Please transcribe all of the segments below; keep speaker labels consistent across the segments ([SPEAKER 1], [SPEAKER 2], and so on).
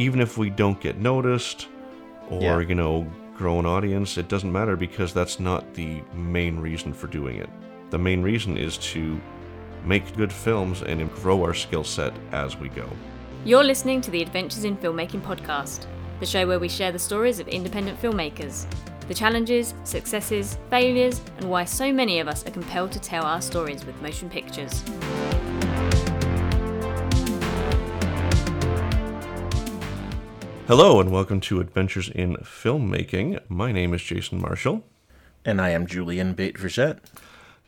[SPEAKER 1] even if we don't get noticed or,
[SPEAKER 2] Yeah.
[SPEAKER 1] you know, grow an audience, it doesn't matter because that's not the main reason for doing it. The main reason is to make good films and grow our skill set as we go.
[SPEAKER 3] You're listening to the Adventures in Filmmaking podcast, the show where we share the stories of independent filmmakers, the challenges, successes, failures, and why so many of us are compelled to tell our stories with motion pictures.
[SPEAKER 1] Hello and welcome to Adventures in Filmmaking. My name is Jason Marshall.
[SPEAKER 2] And I am Julian Bate Vergette.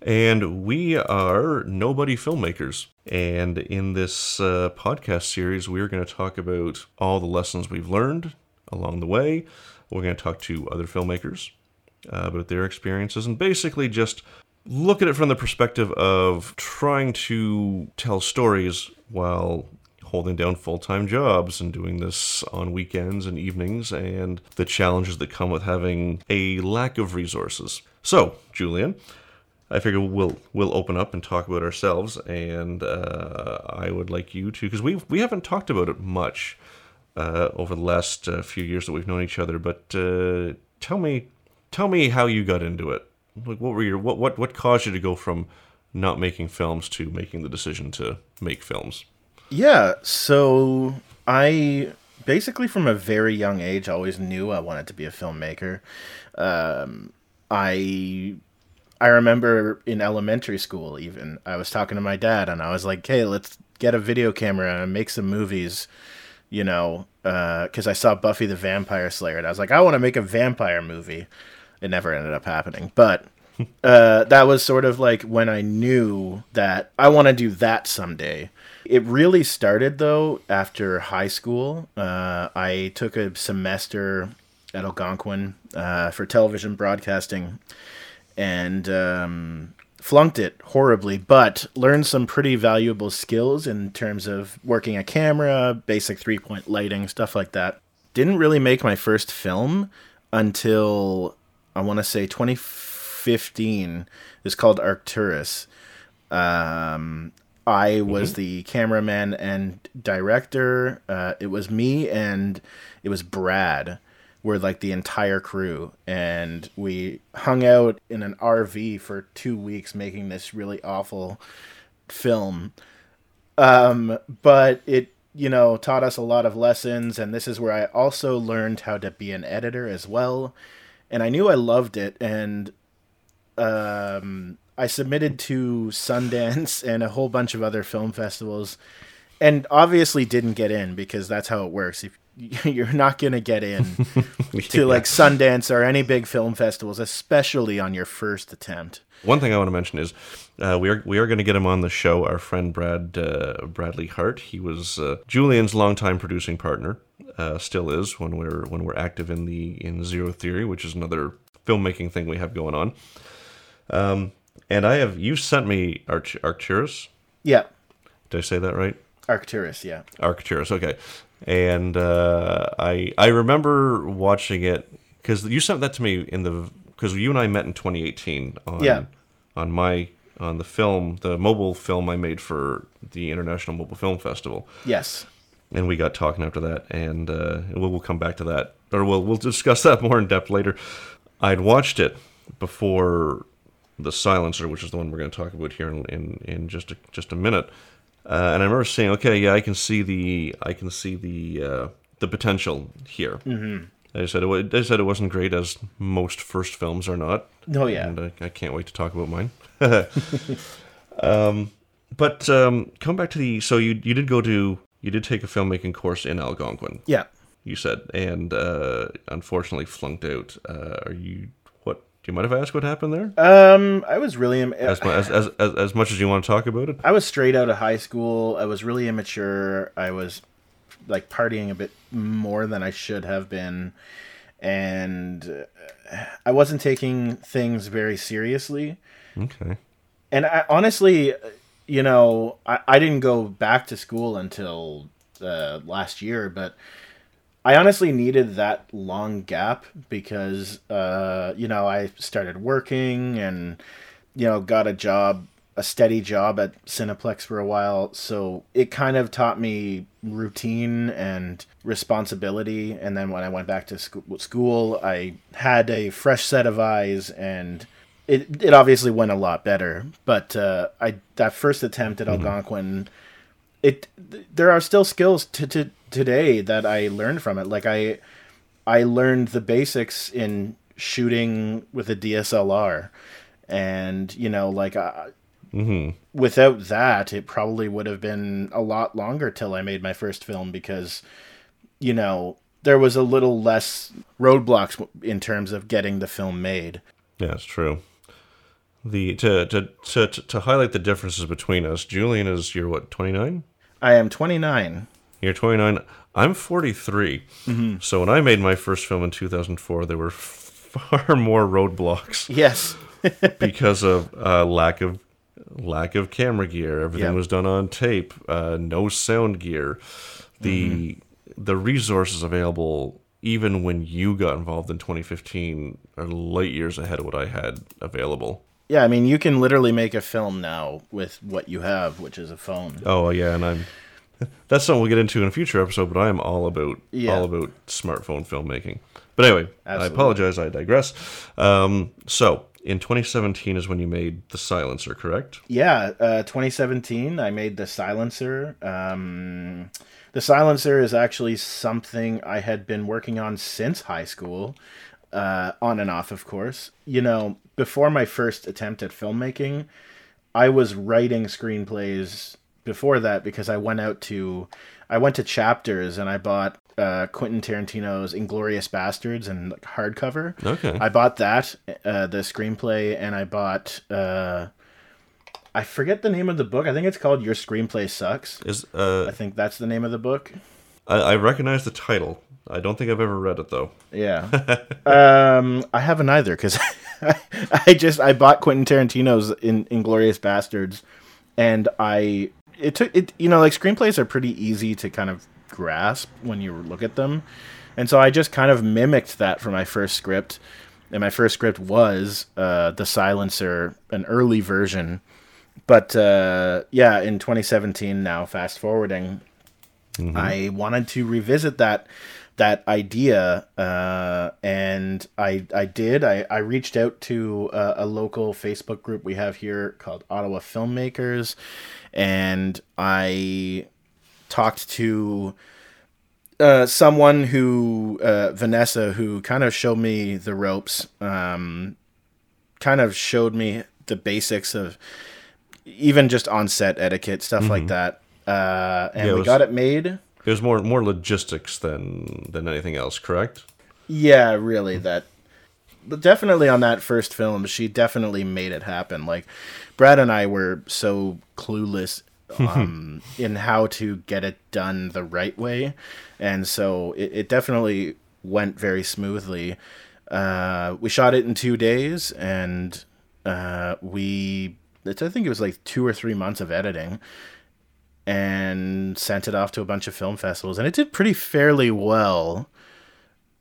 [SPEAKER 1] And we are Nobody Filmmakers. And in this uh, podcast series, we're going to talk about all the lessons we've learned along the way. We're going to talk to other filmmakers uh, about their experiences and basically just look at it from the perspective of trying to tell stories while holding down full time jobs and doing this on weekends and evenings and the challenges that come with having a lack of resources. So, Julian, I figure we'll we'll open up and talk about ourselves, and uh, I would like you to because we we haven't talked about it much uh, over the last uh, few years that we've known each other. But uh, tell me, tell me how you got into it. Like, what were your what what what caused you to go from not making films to making the decision to make films?
[SPEAKER 2] Yeah, so I basically from a very young age always knew I wanted to be a filmmaker. Um, I I remember in elementary school even I was talking to my dad and I was like, "Hey, let's get a video camera and make some movies." You know, because I saw Buffy the Vampire Slayer and I was like, "I want to make a vampire movie." It never ended up happening, but uh, that was sort of like when I knew that I want to do that someday. It really started though after high school. Uh, I took a semester at Algonquin uh, for television broadcasting and um, flunked it horribly, but learned some pretty valuable skills in terms of working a camera, basic three point lighting, stuff like that. Didn't really make my first film until I want to say 2015. It's called Arcturus. Um, I was the cameraman and director. Uh, it was me and it was Brad. Were like the entire crew, and we hung out in an RV for two weeks making this really awful film. Um, but it, you know, taught us a lot of lessons, and this is where I also learned how to be an editor as well. And I knew I loved it, and um, I submitted to Sundance and a whole bunch of other film festivals, and obviously didn't get in because that's how it works. If you're not gonna get in to like Sundance or any big film festivals, especially on your first attempt.
[SPEAKER 1] One thing I want to mention is uh, we are we are going to get him on the show. Our friend Brad uh, Bradley Hart. He was uh, Julian's longtime producing partner. Uh, still is when we're when we're active in the in Zero Theory, which is another filmmaking thing we have going on. Um, and I have you sent me Arch- Arcturus.
[SPEAKER 2] Yeah,
[SPEAKER 1] Did I say that right?
[SPEAKER 2] Arcturus. Yeah.
[SPEAKER 1] Arcturus. Okay. And uh, I I remember watching it because you sent that to me in the because you and I met in 2018 on
[SPEAKER 2] Yeah.
[SPEAKER 1] on my on the film the mobile film I made for the International Mobile Film Festival
[SPEAKER 2] Yes.
[SPEAKER 1] and we got talking after that and uh, we'll, we'll come back to that or we'll we'll discuss that more in depth later. I'd watched it before the Silencer, which is the one we're going to talk about here in in, in just a, just a minute. Uh, and I remember saying, "Okay, yeah, I can see the I can see the uh, the potential here." Mm-hmm. I said it. I said it wasn't great, as most first films are not.
[SPEAKER 2] Oh, yeah.
[SPEAKER 1] and I, I can't wait to talk about mine. um, but um, come back to the. So you you did go to you did take a filmmaking course in Algonquin.
[SPEAKER 2] Yeah.
[SPEAKER 1] You said, and uh, unfortunately flunked out. Uh, are you? Do you mind if I ask what happened there?
[SPEAKER 2] Um, I was really im-
[SPEAKER 1] As, as, as, as, as much as you want to talk about it.
[SPEAKER 2] I was straight out of high school. I was really immature. I was like partying a bit more than I should have been, and uh, I wasn't taking things very seriously.
[SPEAKER 1] Okay.
[SPEAKER 2] And I honestly, you know, I, I didn't go back to school until uh, last year, but I honestly needed that long gap because, uh, you know, I started working and, you know, got a job a steady job at Cineplex for a while, so it kind of taught me routine and responsibility. And then when I went back to sc- school, I had a fresh set of eyes, and it it obviously went a lot better. But uh, I that first attempt at Algonquin, it th- there are still skills to, to today that I learned from it. Like I I learned the basics in shooting with a DSLR, and you know, like uh, without that, it probably would have been a lot longer till I made my first film because, you know, there was a little less roadblocks in terms of getting the film made.
[SPEAKER 1] Yeah, it's true. The to to to to highlight the differences between us, Julian is you're what twenty nine.
[SPEAKER 2] I am 29.
[SPEAKER 1] You're 29. I'm 43. So when I made my first film in 2004, there were far more roadblocks
[SPEAKER 2] Yes.
[SPEAKER 1] because of uh, lack of lack of camera gear. Everything
[SPEAKER 2] Yep.
[SPEAKER 1] was done on tape. Uh, no sound gear. The the resources available, even when you got involved in 2015, are light years ahead of what I had available.
[SPEAKER 2] Yeah, I mean, you can literally make a film now with what you have, which is a phone.
[SPEAKER 1] Oh yeah, and I'm. That's something we'll get into in a future episode, but I am all about
[SPEAKER 2] Yeah.
[SPEAKER 1] all about smartphone filmmaking. But anyway, I apologize. I digress. Um, so in 2017 is when you made the Silencer, correct?
[SPEAKER 2] Yeah, uh, 2017, I made the silencer. Um, the silencer is actually something I had been working on since high school, uh, on and off, of course. You know, before my first attempt at filmmaking, I was writing screenplays before that because I went out to, I went to chapters and I bought uh, Quentin Tarantino's Inglourious Basterds and like, hardcover.
[SPEAKER 1] Okay.
[SPEAKER 2] I bought that, uh, the screenplay, and I bought. Uh, I forget the name of the book. I think it's called Your Screenplay Sucks.
[SPEAKER 1] Is uh,
[SPEAKER 2] I think that's the name of the book.
[SPEAKER 1] I, I recognize the title. I don't think I've ever read it though.
[SPEAKER 2] Yeah. um, I haven't either because I just I bought Quentin Tarantino's in Inglourious Basterds, and I it took it you know like screenplays are pretty easy to kind of grasp when you look at them, and so I just kind of mimicked that for my first script, and my first script was uh, the Silencer, an early version, but uh, yeah, in 2017 now, fast forwarding, I wanted to revisit that that idea, uh, and I I did. I, I reached out to a, a local Facebook group we have here called Ottawa Filmmakers, and I talked to uh, someone who uh, Vanessa, who kind of showed me the ropes, um, kind of showed me the basics of even just on set etiquette stuff like that. Uh, and
[SPEAKER 1] Yeah,
[SPEAKER 2] we
[SPEAKER 1] was-
[SPEAKER 2] got it made.
[SPEAKER 1] It was more more logistics than than anything else, correct?
[SPEAKER 2] Yeah, really. That, but definitely on that first film, she definitely made it happen. Like, Brad and I were so clueless um, in how to get it done the right way, and so it, it definitely went very smoothly. Uh, we shot it in two days, and uh, we. It's, I think it was like two or three months of editing and sent it off to a bunch of film festivals and it did pretty fairly well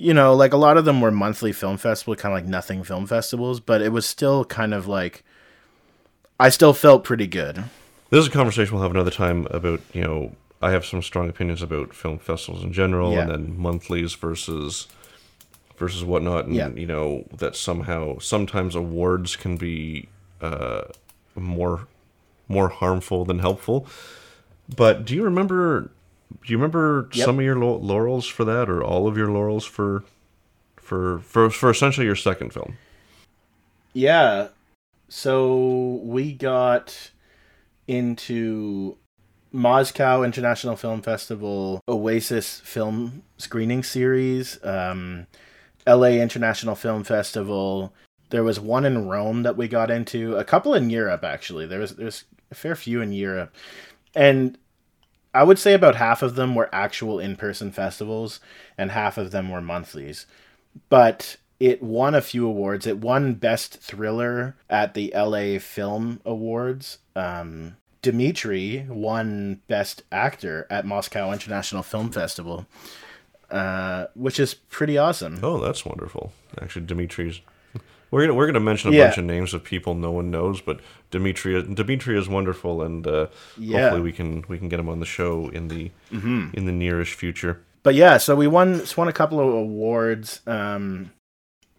[SPEAKER 2] you know, like a lot of them were monthly film festival, kind of like nothing film festivals, but it was still kind of like I still felt pretty good.
[SPEAKER 1] This is a conversation we'll have another time about, you know, I have some strong opinions about film festivals in general and then monthlies versus versus whatnot and
[SPEAKER 2] Yeah.
[SPEAKER 1] you know that somehow sometimes awards can be uh more more harmful than helpful. But do you remember you remember
[SPEAKER 2] Yep.
[SPEAKER 1] some of your laurels for that or all of your laurels for for for for essentially your second film?
[SPEAKER 2] Yeah. So we got into Moscow International Film Festival, Oasis Film Screening Series, um, LA International Film Festival. There was one in Rome that we got into, a couple in Europe actually. There was there's a fair few in Europe. And I would say about half of them were actual in-person festivals and half of them were monthlies. But it won a few awards. It won Best Thriller at the LA Film Awards. Um, Dimitri won Best Actor at Moscow International Film Festival, uh, which is pretty awesome.
[SPEAKER 1] Oh, that's wonderful. Actually, Dimitri's We're gonna we're gonna mention a
[SPEAKER 2] Yeah.
[SPEAKER 1] bunch of names of people no one knows, but Dimitri Dimitri is wonderful, and uh,
[SPEAKER 2] Yeah. Mm-hmm.
[SPEAKER 1] hopefully we can we can get him on the show in the in the nearish future.
[SPEAKER 2] but yeah, so we won won a couple of awards. Um,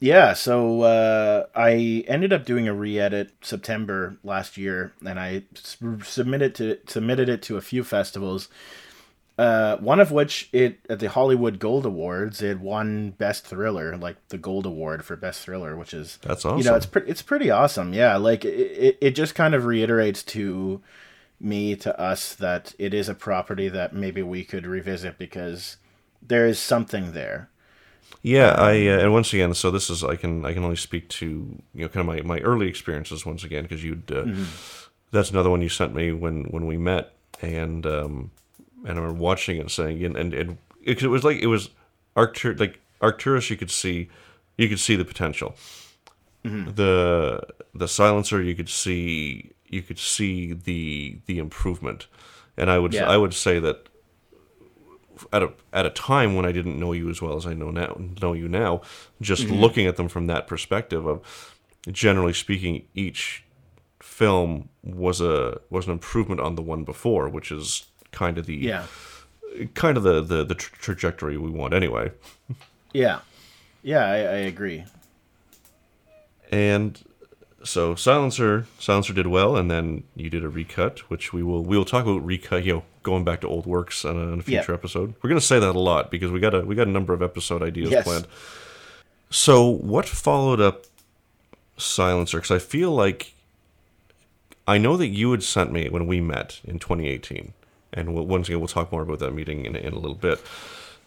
[SPEAKER 2] yeah, so uh, I ended up doing a re-edit September last year, and I submitted to submitted it to a few festivals. Uh, one of which it at the Hollywood Gold Awards, it won Best Thriller, like the Gold Award for Best Thriller, which is
[SPEAKER 1] That's awesome.
[SPEAKER 2] you know it's pretty it's pretty awesome. Yeah, like it, it it just kind of reiterates to me to us that it is a property that maybe we could revisit because there is something there.
[SPEAKER 1] Yeah, I uh, and once again, so this is I can I can only speak to you know kind of my, my early experiences once again because you'd uh, that's another one you sent me when when we met and um and I remember watching it and saying and and, and it, it was like it was Arctur like Arcturus you could see you could see the potential. Mm-hmm. The the silencer you could see you could see the the improvement. And I would
[SPEAKER 2] Yeah.
[SPEAKER 1] I would say that at a at a time when I didn't know you as well as I know now know you now, just mm-hmm. looking at them from that perspective of generally speaking, each film was a was an improvement on the one before, which is kind of the
[SPEAKER 2] Yeah.
[SPEAKER 1] kind of the the, the tra- trajectory we want anyway.
[SPEAKER 2] Yeah. Yeah, I, I agree.
[SPEAKER 1] And so silencer silencer did well, and then you did a recut, which we will we will talk about recut. You know, going back to old works on a, on a future
[SPEAKER 2] Yeah.
[SPEAKER 1] episode. We're gonna say that a lot because we got a we got a number of episode ideas
[SPEAKER 2] Yes.
[SPEAKER 1] planned. So what followed up silencer? Because I feel like I know that you had sent me when we met in 2018, and we'll, once again we'll talk more about that meeting in, in a little bit.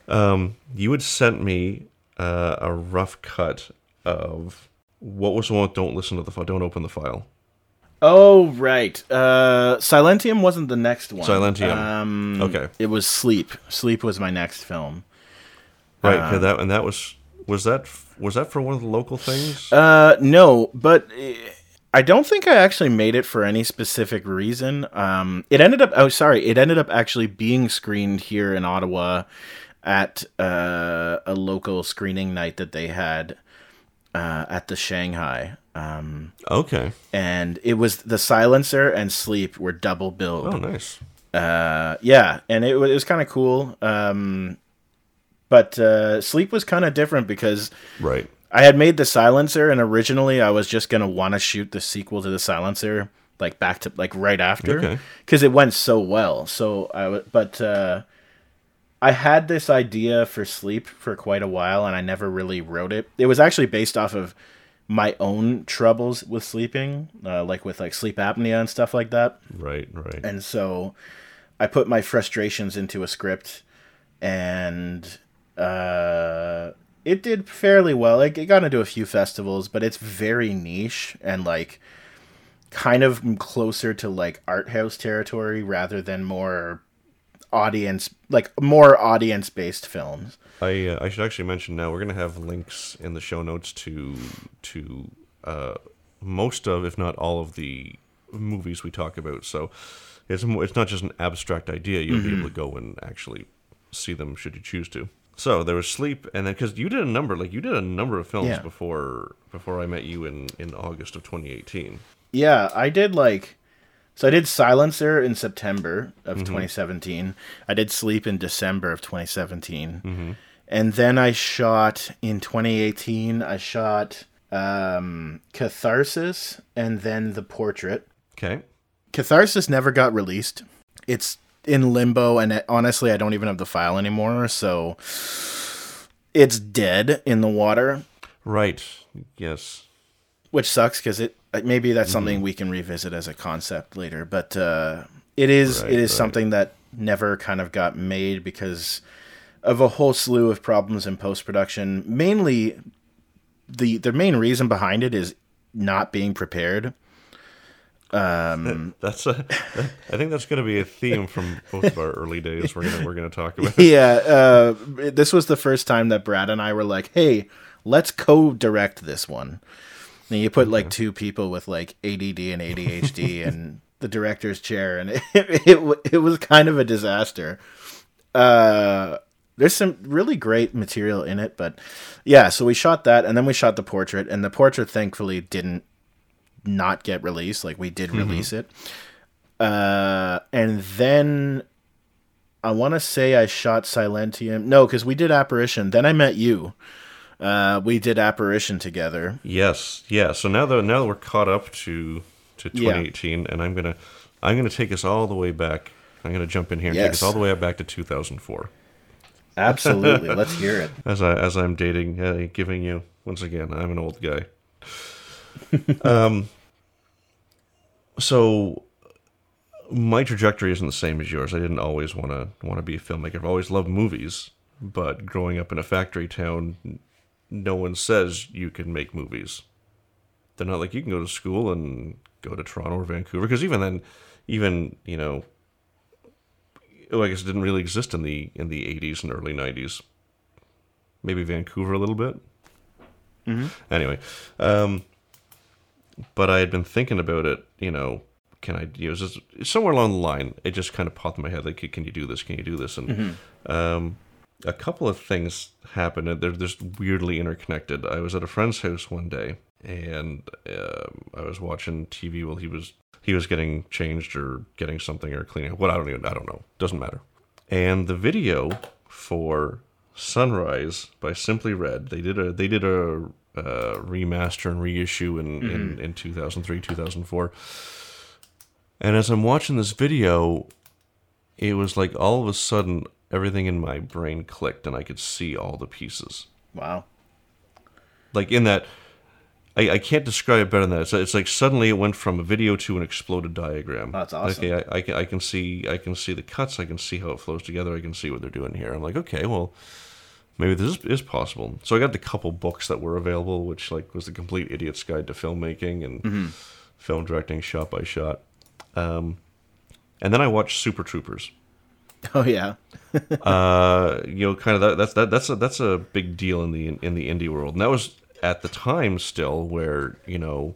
[SPEAKER 1] Um, you had sent me uh, a rough cut of what was the one don't listen to the file, don't open the file.
[SPEAKER 2] Oh right. Uh Silentium wasn't the next one.
[SPEAKER 1] Silentium.
[SPEAKER 2] Um
[SPEAKER 1] Okay.
[SPEAKER 2] It was Sleep. Sleep was my next film.
[SPEAKER 1] Right, 'cause that and that was was that was that for one of the local things?
[SPEAKER 2] Uh, no, but uh, I don't think I actually made it for any specific reason. Um, it ended up. Oh, sorry. It ended up actually being screened here in Ottawa at uh, a local screening night that they had uh, at the Shanghai. Um,
[SPEAKER 1] okay.
[SPEAKER 2] and it was the silencer and sleep were double billed.
[SPEAKER 1] Oh, nice.
[SPEAKER 2] Uh, yeah, and it, it was kind of cool. Um, but uh, sleep was kind of different because
[SPEAKER 1] Right.
[SPEAKER 2] I had made the silencer, and originally I was just gonna want to shoot the sequel to the silencer, like back to like right after,
[SPEAKER 1] Okay.
[SPEAKER 2] because it went so well. So I, w- but uh, I had this idea for sleep for quite a while, and I never really wrote it. It was actually based off of my own troubles with sleeping, uh, like with like sleep apnea and stuff like that.
[SPEAKER 1] Right. Right.
[SPEAKER 2] And so I put my frustrations into a script and uh, it did fairly well. It, it got into a few festivals, but it's very niche and like kind of closer to like art house territory rather than more audience like more audience based films.
[SPEAKER 1] I uh, I should actually mention now we're gonna have links in the show notes to to uh, most of, if not all of the movies we talk about. So it's it's not just an abstract idea. You'll be able to go and actually see them should you choose to. So there was sleep, and then because you did a number, like you did a number of films
[SPEAKER 2] Yeah.
[SPEAKER 1] before before I met you in in August of 2018.
[SPEAKER 2] Yeah, I did like so I did Silencer in September of 2017. I did Sleep in December of 2017. And then I shot in 2018, I shot um Catharsis and then The Portrait.
[SPEAKER 1] Okay.
[SPEAKER 2] Catharsis never got released. It's in limbo and it, honestly I don't even have the file anymore, so it's dead in the water
[SPEAKER 1] Right. Yes.
[SPEAKER 2] which sucks because it uh, maybe that's something we can revisit as a concept later but uh, it is
[SPEAKER 1] Right,
[SPEAKER 2] it is
[SPEAKER 1] right.
[SPEAKER 2] something that never kind of got made because of a whole slew of problems in post-production mainly the the main reason behind it is not being prepared
[SPEAKER 1] That's a. I think that's going to be a theme from both of our early days. We're gonna we're gonna talk about.
[SPEAKER 2] yeah uh, this was the first time that brad and i were like hey let's co-direct this one and you put like two people with like add and adhd and the director's chair and it, it, it, it was kind of a disaster uh, there's some really great material in it, but yeah, so we shot that and then we shot the portrait and the portrait thankfully didn't not get released. Like we did release it. Uh and then I want to say I shot Silentium. No, cuz we did Apparition. Then I met you. Uh we did Apparition together.
[SPEAKER 1] Yes, yeah. So now that now that we're caught up to to
[SPEAKER 2] Yeah.
[SPEAKER 1] 2018, and I'm gonna I'm gonna take us all the way back. I'm gonna jump in here and take us all the way back to 2004.
[SPEAKER 2] Absolutely. Let's hear it.
[SPEAKER 1] as I as I'm dating, uh, giving you once again. I'm an old guy. um, so my trajectory isn't the same as yours. I didn't always want to want to be a filmmaker. I've always loved movies, but growing up in a factory town, no one says you can make movies. They're not like you can go to school and go to Toronto or Vancouver because even then, even you know, well, I guess it didn't really exist in the in the 80s and early 90s maybe Vancouver a little bit. Anyway, um, but I had been thinking about it. You know, can I use this somewhere along the line? It just kind of popped in my head like, can you do this? Can you do this? And um, a couple of things happened. and They're just weirdly interconnected. I was at a friend's house one day, and um, I was watching TV while he was he was getting changed or getting something or cleaning up. What I don't even I don't know. Doesn't matter. And the video for Sunrise by Simply Red, they did a they did a uh, remaster and reissue in, in in 2003 2004. And as I'm watching this video, it was like all of a sudden everything in my brain clicked and I could see all the pieces.
[SPEAKER 2] Wow.
[SPEAKER 1] Like in that, I, I can't describe it better than that. It's, it's like suddenly it went from a video to an exploded diagram.
[SPEAKER 2] That's awesome.
[SPEAKER 1] Okay, I, I can I can see I can see the cuts. I can see how it flows together. I can see what they're doing here. I'm like, okay, well, maybe this is, possible. So I got the couple books that were available, which like was the complete idiot's guide to filmmaking and
[SPEAKER 2] Mm-hmm.
[SPEAKER 1] film directing, shot by shot. Um, and then I watched Super Troopers
[SPEAKER 2] Oh yeah.
[SPEAKER 1] uh, you know, kind of that, that's that that's a that's a big deal in the in the indie world, and that was at the time still where you know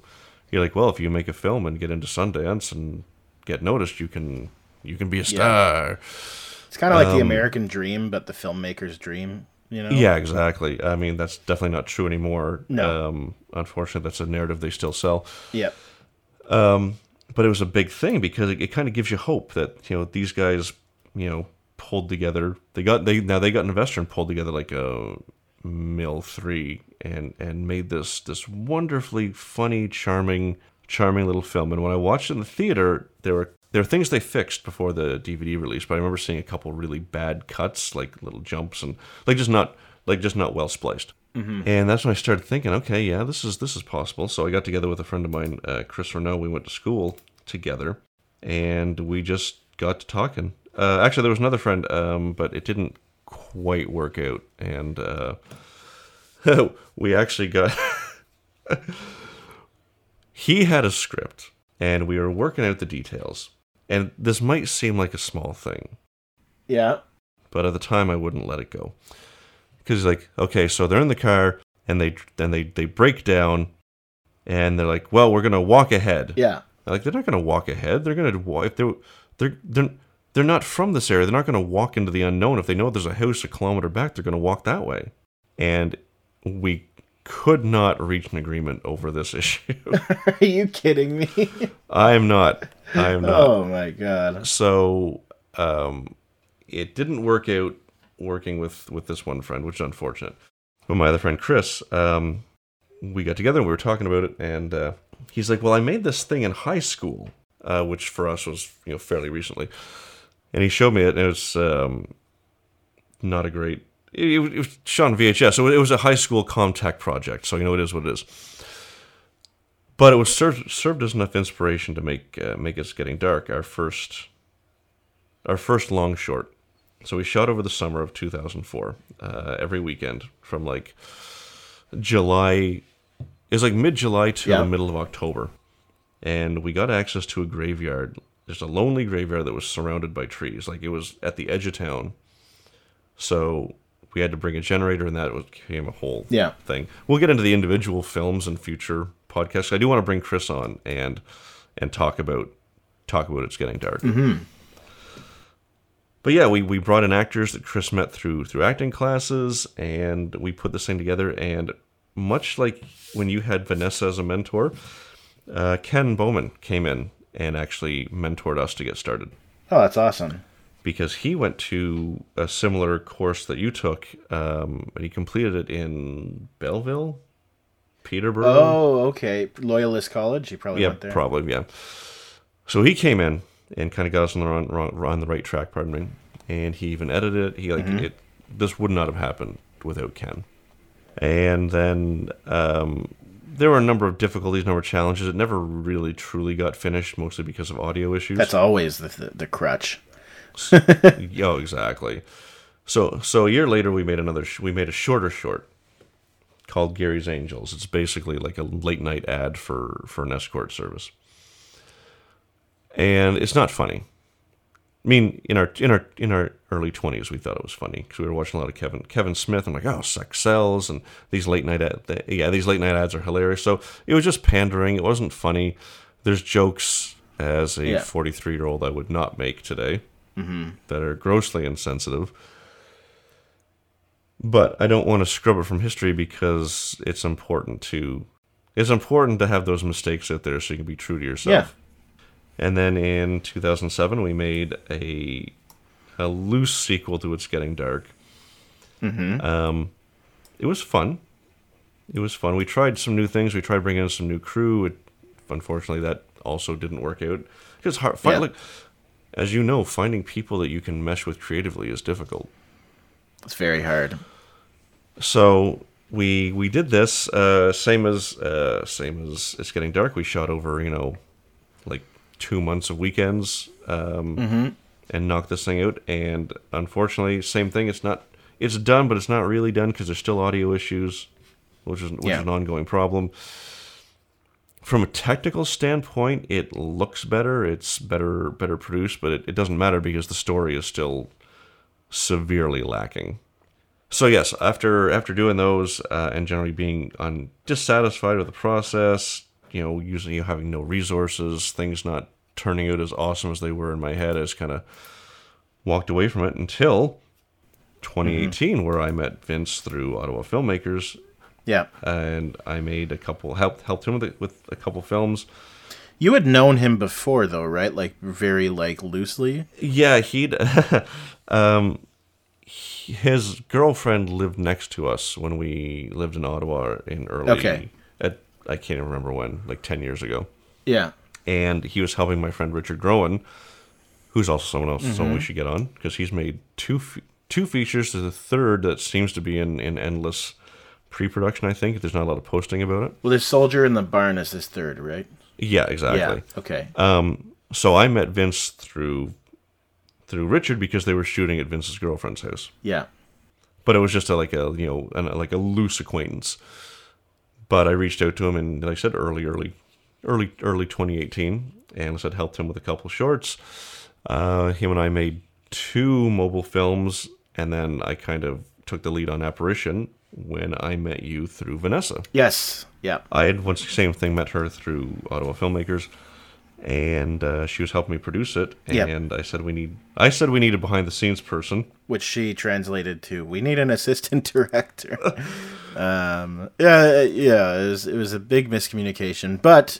[SPEAKER 1] you're like, well, if you make a film and get into Sundance and get noticed, you can you can be a star.
[SPEAKER 2] It's kind of like the American dream, but the filmmaker's dream. You know.
[SPEAKER 1] Um, Yeah, exactly. I mean, that's definitely not true anymore.
[SPEAKER 2] No.
[SPEAKER 1] Um, unfortunately, that's a narrative they still sell.
[SPEAKER 2] Yep.
[SPEAKER 1] but it was a big thing because it, it kind of gives you hope that you know these guys you know pulled together they got they now they got an investor and pulled together like a mill three and and made this this wonderfully funny charming charming little film and when i watched it in the theater there were there were things they fixed before the dvd release but i remember seeing a couple really bad cuts like little jumps and like just not like just not well spliced and that's when I started thinking, okay, yeah, this is this is possible. So I got together with a friend of mine, uh, Chris Renault. We went to school together, and we just got to talking. Uh, actually, there was another friend, um, but it didn't quite work out, and uh, we actually got. he had a script, and we were working out the details. And this might seem like a small thing,
[SPEAKER 2] Yeah.
[SPEAKER 1] but at the time I wouldn't let it go. Because like okay so they're in the car and they and they they break down and they're like well we're gonna walk ahead.
[SPEAKER 2] Yeah.
[SPEAKER 1] like they're not gonna walk ahead. They're gonna walk if they're they're they're they're not from this area. They're not gonna walk into the unknown. If they know there's a house a kilometer back they're gonna walk that way. And we could not reach an agreement over this issue.
[SPEAKER 2] Are you kidding me?
[SPEAKER 1] i am not i am not
[SPEAKER 2] oh my god.
[SPEAKER 1] so um, it didn't work out working with with this one friend, which is unfortunate. But my other friend Chris, um, we got together and we were talking about it, and uh, he's like, "Well, I made this thing in high school, uh, which for us was you know fairly recently." And he showed me it, and it was um, not a great. It, it was- shot on VHS, so it was a high school Comtac project. So you know it is what it is. But it was served served as enough inspiration to make uh, make us getting dark. Our first our first long short. So we shot over the summer of 2004, uh, every weekend from like July. It was like mid July to
[SPEAKER 2] Yeah.
[SPEAKER 1] the middle of October, and we got access to a graveyard. There's a lonely graveyard that was surrounded by trees, like it was at the edge of town. So we had to bring a generator, and that became a whole
[SPEAKER 2] Yeah.
[SPEAKER 1] thing. We'll get into the individual films and future podcasts. I do want to bring Chris on and and talk about talk about it's getting dark. but yeah, we, we brought in actors that Chris met through through acting classes, and we put this thing together. And much like when you had Vanessa as a mentor, uh, Ken Bowman came in and actually mentored us to get started
[SPEAKER 2] Oh, that's awesome.
[SPEAKER 1] because he went to a similar course that you took, um, and he completed it in Belleville, Peterborough.
[SPEAKER 2] Oh, okay. Loyalist College. You probably
[SPEAKER 1] yeah,
[SPEAKER 2] went there.
[SPEAKER 1] probably yeah. So he came in and kind of got us on the wrong, wrong, on the right track. Pardon me. And he even edited it. He like
[SPEAKER 2] Mm-hmm.
[SPEAKER 1] it. This would not have happened without Ken. And then um, there were a number of difficulties, a number of challenges. It never really truly got finished, mostly because of audio issues.
[SPEAKER 2] That's always the, the the crutch.
[SPEAKER 1] Yo, exactly. So so a year later, we made another. Sh- we made a shorter short called Gary's Angels. It's basically like a late night ad for for an escort service, and it's not funny. I mean, in our in our in our early twenties, we thought it was funny because we were watching a lot of Kevin Kevin Smith. I'm like, oh, sex sells, and these late night ad, yeah, these late night ads are hilarious. So it was just pandering. It wasn't funny. There's jokes as a
[SPEAKER 2] Yeah.
[SPEAKER 1] 43 year old I would not make today mm-hmm. that are grossly insensitive. But I don't want to scrub it from history because it's important to it's important to have those mistakes out there so you can be true to yourself. Yeah. And then in 2007, we made a a loose sequel to It's Getting Dark. Mm-hmm. Um, it was fun. It was fun. We tried some new things. We tried bringing in some new crew. It, unfortunately, that also didn't work out. It's hard. Find,
[SPEAKER 2] Yeah.
[SPEAKER 1] Look, as you know, finding people that you can mesh with creatively is difficult.
[SPEAKER 2] It's very hard.
[SPEAKER 1] So we we did this uh, same as uh, same as it's getting dark. We shot over you know like two months of weekends um, and knocked this thing out. And unfortunately, same thing. It's not it's done, but it's not really done because there's still audio issues, which is which
[SPEAKER 2] Yeah.
[SPEAKER 1] is an ongoing problem. From a technical standpoint, it looks better. It's better better produced, but it, it doesn't matter because the story is still severely lacking. So yes, after after doing those uh, and generally being un, dissatisfied with the process, you know, usually having no resources, things not turning out as awesome as they were in my head, I just kind of walked away from it until 2018, where I met Vince through Ottawa Filmmakers,
[SPEAKER 2] Yeah.
[SPEAKER 1] and I made a couple helped helped him with, with a couple films.
[SPEAKER 2] You had known him before though, right? Like very like loosely.
[SPEAKER 1] Yeah, he'd. um, his girlfriend lived next to us when we lived in Ottawa in early.
[SPEAKER 2] Okay.
[SPEAKER 1] At, I can't even remember when, like 10 years ago.
[SPEAKER 2] Yeah.
[SPEAKER 1] And he was helping my friend Richard Groen, who's also someone else, someone
[SPEAKER 2] Mm-hmm.
[SPEAKER 1] we should get on, because he's made two fe- two features. There's a third that seems to be in, in endless pre production, I think. There's not a lot of posting about it.
[SPEAKER 2] Well, there's Soldier in the Barn is his third, right?
[SPEAKER 1] Yeah, exactly.
[SPEAKER 2] Yeah. Okay.
[SPEAKER 1] Um, so I met Vince through through Richard because they were shooting at Vince's girlfriend's house.
[SPEAKER 2] yeah.
[SPEAKER 1] but it was just a, like a you know an, like a loose acquaintance. But I reached out to him and like I said early, early, early, early 2018, and I said helped him with a couple shorts. Uh, him and I made two mobile films, and then I kind of took the lead on Apparition when I met you through Vanessa.
[SPEAKER 2] Yes. Yeah.
[SPEAKER 1] I had once the same thing met her through Ottawa Filmmakers, and uh, she was helping me produce it.
[SPEAKER 2] Yep.
[SPEAKER 1] And I said we need I said we need a behind the scenes person.
[SPEAKER 2] Which she translated to, "We need an assistant director." um. Yeah. Yeah. It was. It was a big miscommunication, but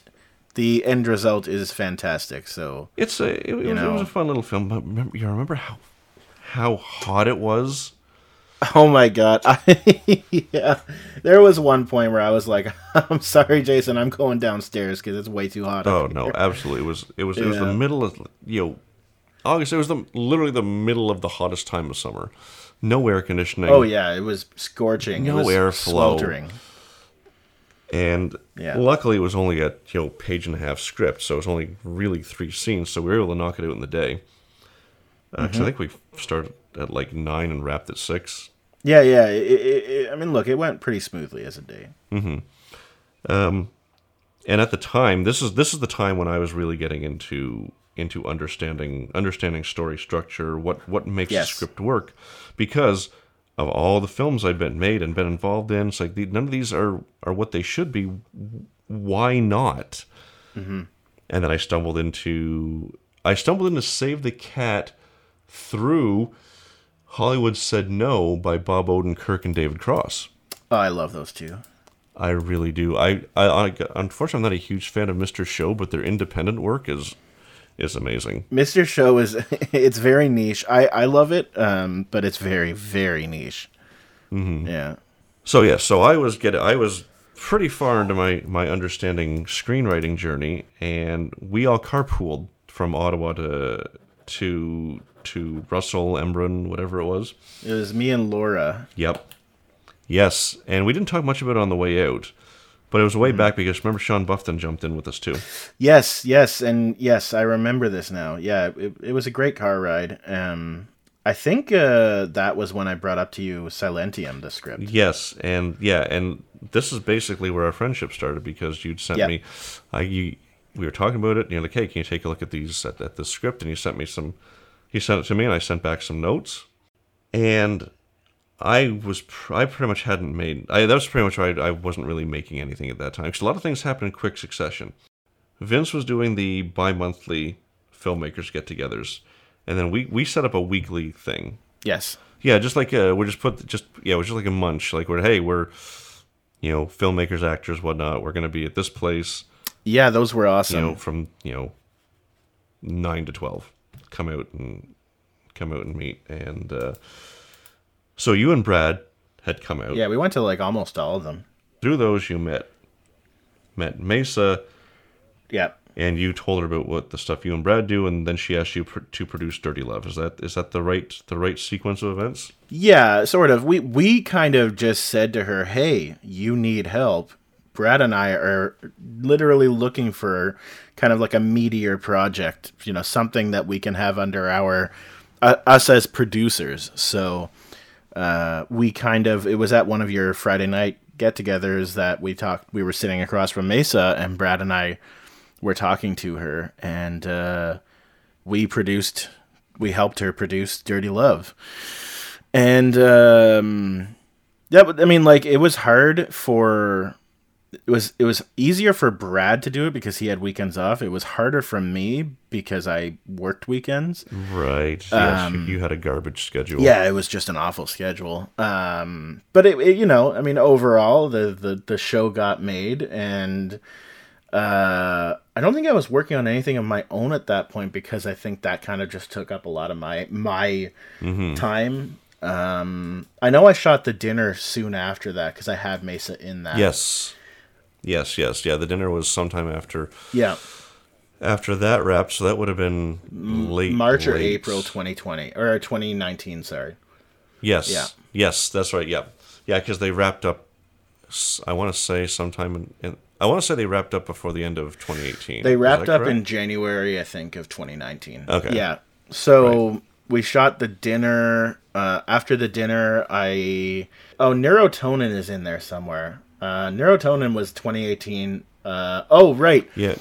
[SPEAKER 2] the end result is fantastic. So
[SPEAKER 1] It's a it, it was, it was a fun little film. But remember, you remember how how hot it was?
[SPEAKER 2] Oh my god. I, yeah. There was one point where I was like, I'm sorry, Jason, I'm going downstairs because it's way too hot.
[SPEAKER 1] Oh no,
[SPEAKER 2] here."
[SPEAKER 1] absolutely. It was it was it was the middle of you know August. It was the literally the middle of the hottest time of summer. No air conditioning.
[SPEAKER 2] Oh yeah, it was scorching.
[SPEAKER 1] No airflow.
[SPEAKER 2] sweltering.
[SPEAKER 1] And
[SPEAKER 2] Yeah.
[SPEAKER 1] luckily, it was only a you know page and a half script, so it was only really three scenes. So we were able to knock it out in the day. Uh, 'cause I think we started at like nine and wrapped at six.
[SPEAKER 2] Yeah, yeah. It, it, it, I mean, look, it went pretty smoothly as a day. Mm-hmm.
[SPEAKER 1] Um, and at the time this is this is the time when i was really getting into into understanding understanding story structure what what makes
[SPEAKER 2] Yes.
[SPEAKER 1] a script work because of all the films i've been made and been involved in it's like the, none of these are are what they should be why not mm-hmm. and then i stumbled into i stumbled into save the cat through Hollywood Said No by Bob Odenkirk and David Cross.
[SPEAKER 2] Oh, I love those two.
[SPEAKER 1] I really do. I, I, I unfortunately I'm not a huge fan of Mr. Show, but their independent work is is amazing.
[SPEAKER 2] Mr. Show is it's very niche. I I love it, um, but it's very very niche. Mm-hmm. Yeah.
[SPEAKER 1] So yeah, so I was getting I was pretty far into my my understanding screenwriting journey, and we all carpooled from Ottawa to to to Russell Embrun, whatever it was.
[SPEAKER 2] It was me and Laura.
[SPEAKER 1] Yep. Yes, and we didn't talk much about it on the way out, but it was way
[SPEAKER 2] Mm-hmm.
[SPEAKER 1] back because remember Sean Buffton jumped in with us too.
[SPEAKER 2] Yes, yes, and yes, I remember this now. Yeah, it, it was a great car ride. Um, I think uh, that was when I brought up to you Silentium, the script.
[SPEAKER 1] Yes, and yeah, and this is basically where our friendship started because you'd sent
[SPEAKER 2] Yeah.
[SPEAKER 1] me, I you we were talking about it, and you're like, hey, can you take a look at these at, at this script? And you sent me some, he sent it to me, and I sent back some notes, and I was pr- I pretty much hadn't made I that was pretty much why I, I wasn't really making anything at that time because a lot of things happened in quick succession. Vince was doing the bi-monthly filmmakers get-togethers, and then we we set up a weekly thing
[SPEAKER 2] Yes.
[SPEAKER 1] yeah, just like uh, we just put just yeah, it was just like a munch. Like we're hey, we're you know filmmakers, actors, whatnot. We're gonna be at this place.
[SPEAKER 2] Yeah, those were awesome.
[SPEAKER 1] You know, from you know nine to twelve. Come out and come out and meet. And uh, so you and Brad had come out.
[SPEAKER 2] yeah, we went to like almost all of them.
[SPEAKER 1] Through those, you met met Mesa,
[SPEAKER 2] Yeah.
[SPEAKER 1] and you told her about what the stuff you and Brad do, and then she asked you pr- to produce Dirty Love. Is that is that the right the right sequence of events?
[SPEAKER 2] Yeah, sort of. We we kind of just said to her, "Hey, you need help." Brad and I are literally looking for kind of like a meteor project, you know, something that we can have under our uh, us as producers. So uh, we kind of it was at one of your Friday night get-togethers that we talked. We were sitting across from Mesa, and Brad and I were talking to her, and uh, we produced. We helped her produce "Dirty Love." and um yeah but i mean like it was hard for it was it was easier for brad to do it because he had weekends off it was harder for me because i worked weekends
[SPEAKER 1] Right. Yes, you- had a garbage schedule.
[SPEAKER 2] yeah it was just an awful schedule um but it, it- you know i mean overall the the, the show got made and uh i don't think i was working on anything of my own at that point because i think that kind of just took up a lot of my my time um i know i shot the dinner soon after that because i had mesa in that
[SPEAKER 1] Yes. Yes, yes, yeah. The dinner was sometime after
[SPEAKER 2] yeah
[SPEAKER 1] after that wrapped, so that would have been late
[SPEAKER 2] march or
[SPEAKER 1] late.
[SPEAKER 2] april 2020 or 2019 sorry
[SPEAKER 1] Yes,
[SPEAKER 2] Yeah.
[SPEAKER 1] yes, that's right. Yeah, yeah, because they wrapped up. I want to say sometime in, in. I want to say they wrapped up before the end of 2018.
[SPEAKER 2] They wrapped up in? January, I think, of 2019.
[SPEAKER 1] Okay.
[SPEAKER 2] Yeah. So we shot the dinner. Uh, after the dinner, I oh Neurotonin is in there somewhere. Uh, Neurotonin was 2018. Uh, oh right,
[SPEAKER 1] Yeah,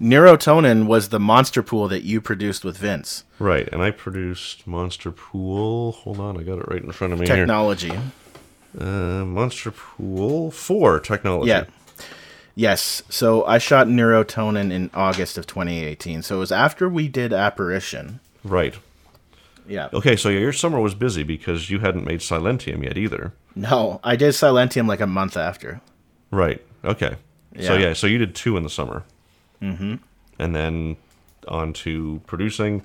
[SPEAKER 2] Neurotonin was the monster pool that you produced with Vince.
[SPEAKER 1] right. And I produced Monster Pool. Hold on, I got it right in front of me here.
[SPEAKER 2] Technology.
[SPEAKER 1] Uh, Monster Pool Four technology.
[SPEAKER 2] Yeah. Yes. So I shot Neurotonin in August of 2018. So it was after we did Apparition.
[SPEAKER 1] Right.
[SPEAKER 2] Yeah.
[SPEAKER 1] Okay, so your summer was busy because you hadn't made Silentium yet either.
[SPEAKER 2] No, I did Silentium like a month after.
[SPEAKER 1] Right. Okay. Yeah. So
[SPEAKER 2] Yeah.
[SPEAKER 1] so you did two in the summer. Mm-hmm. And then on to producing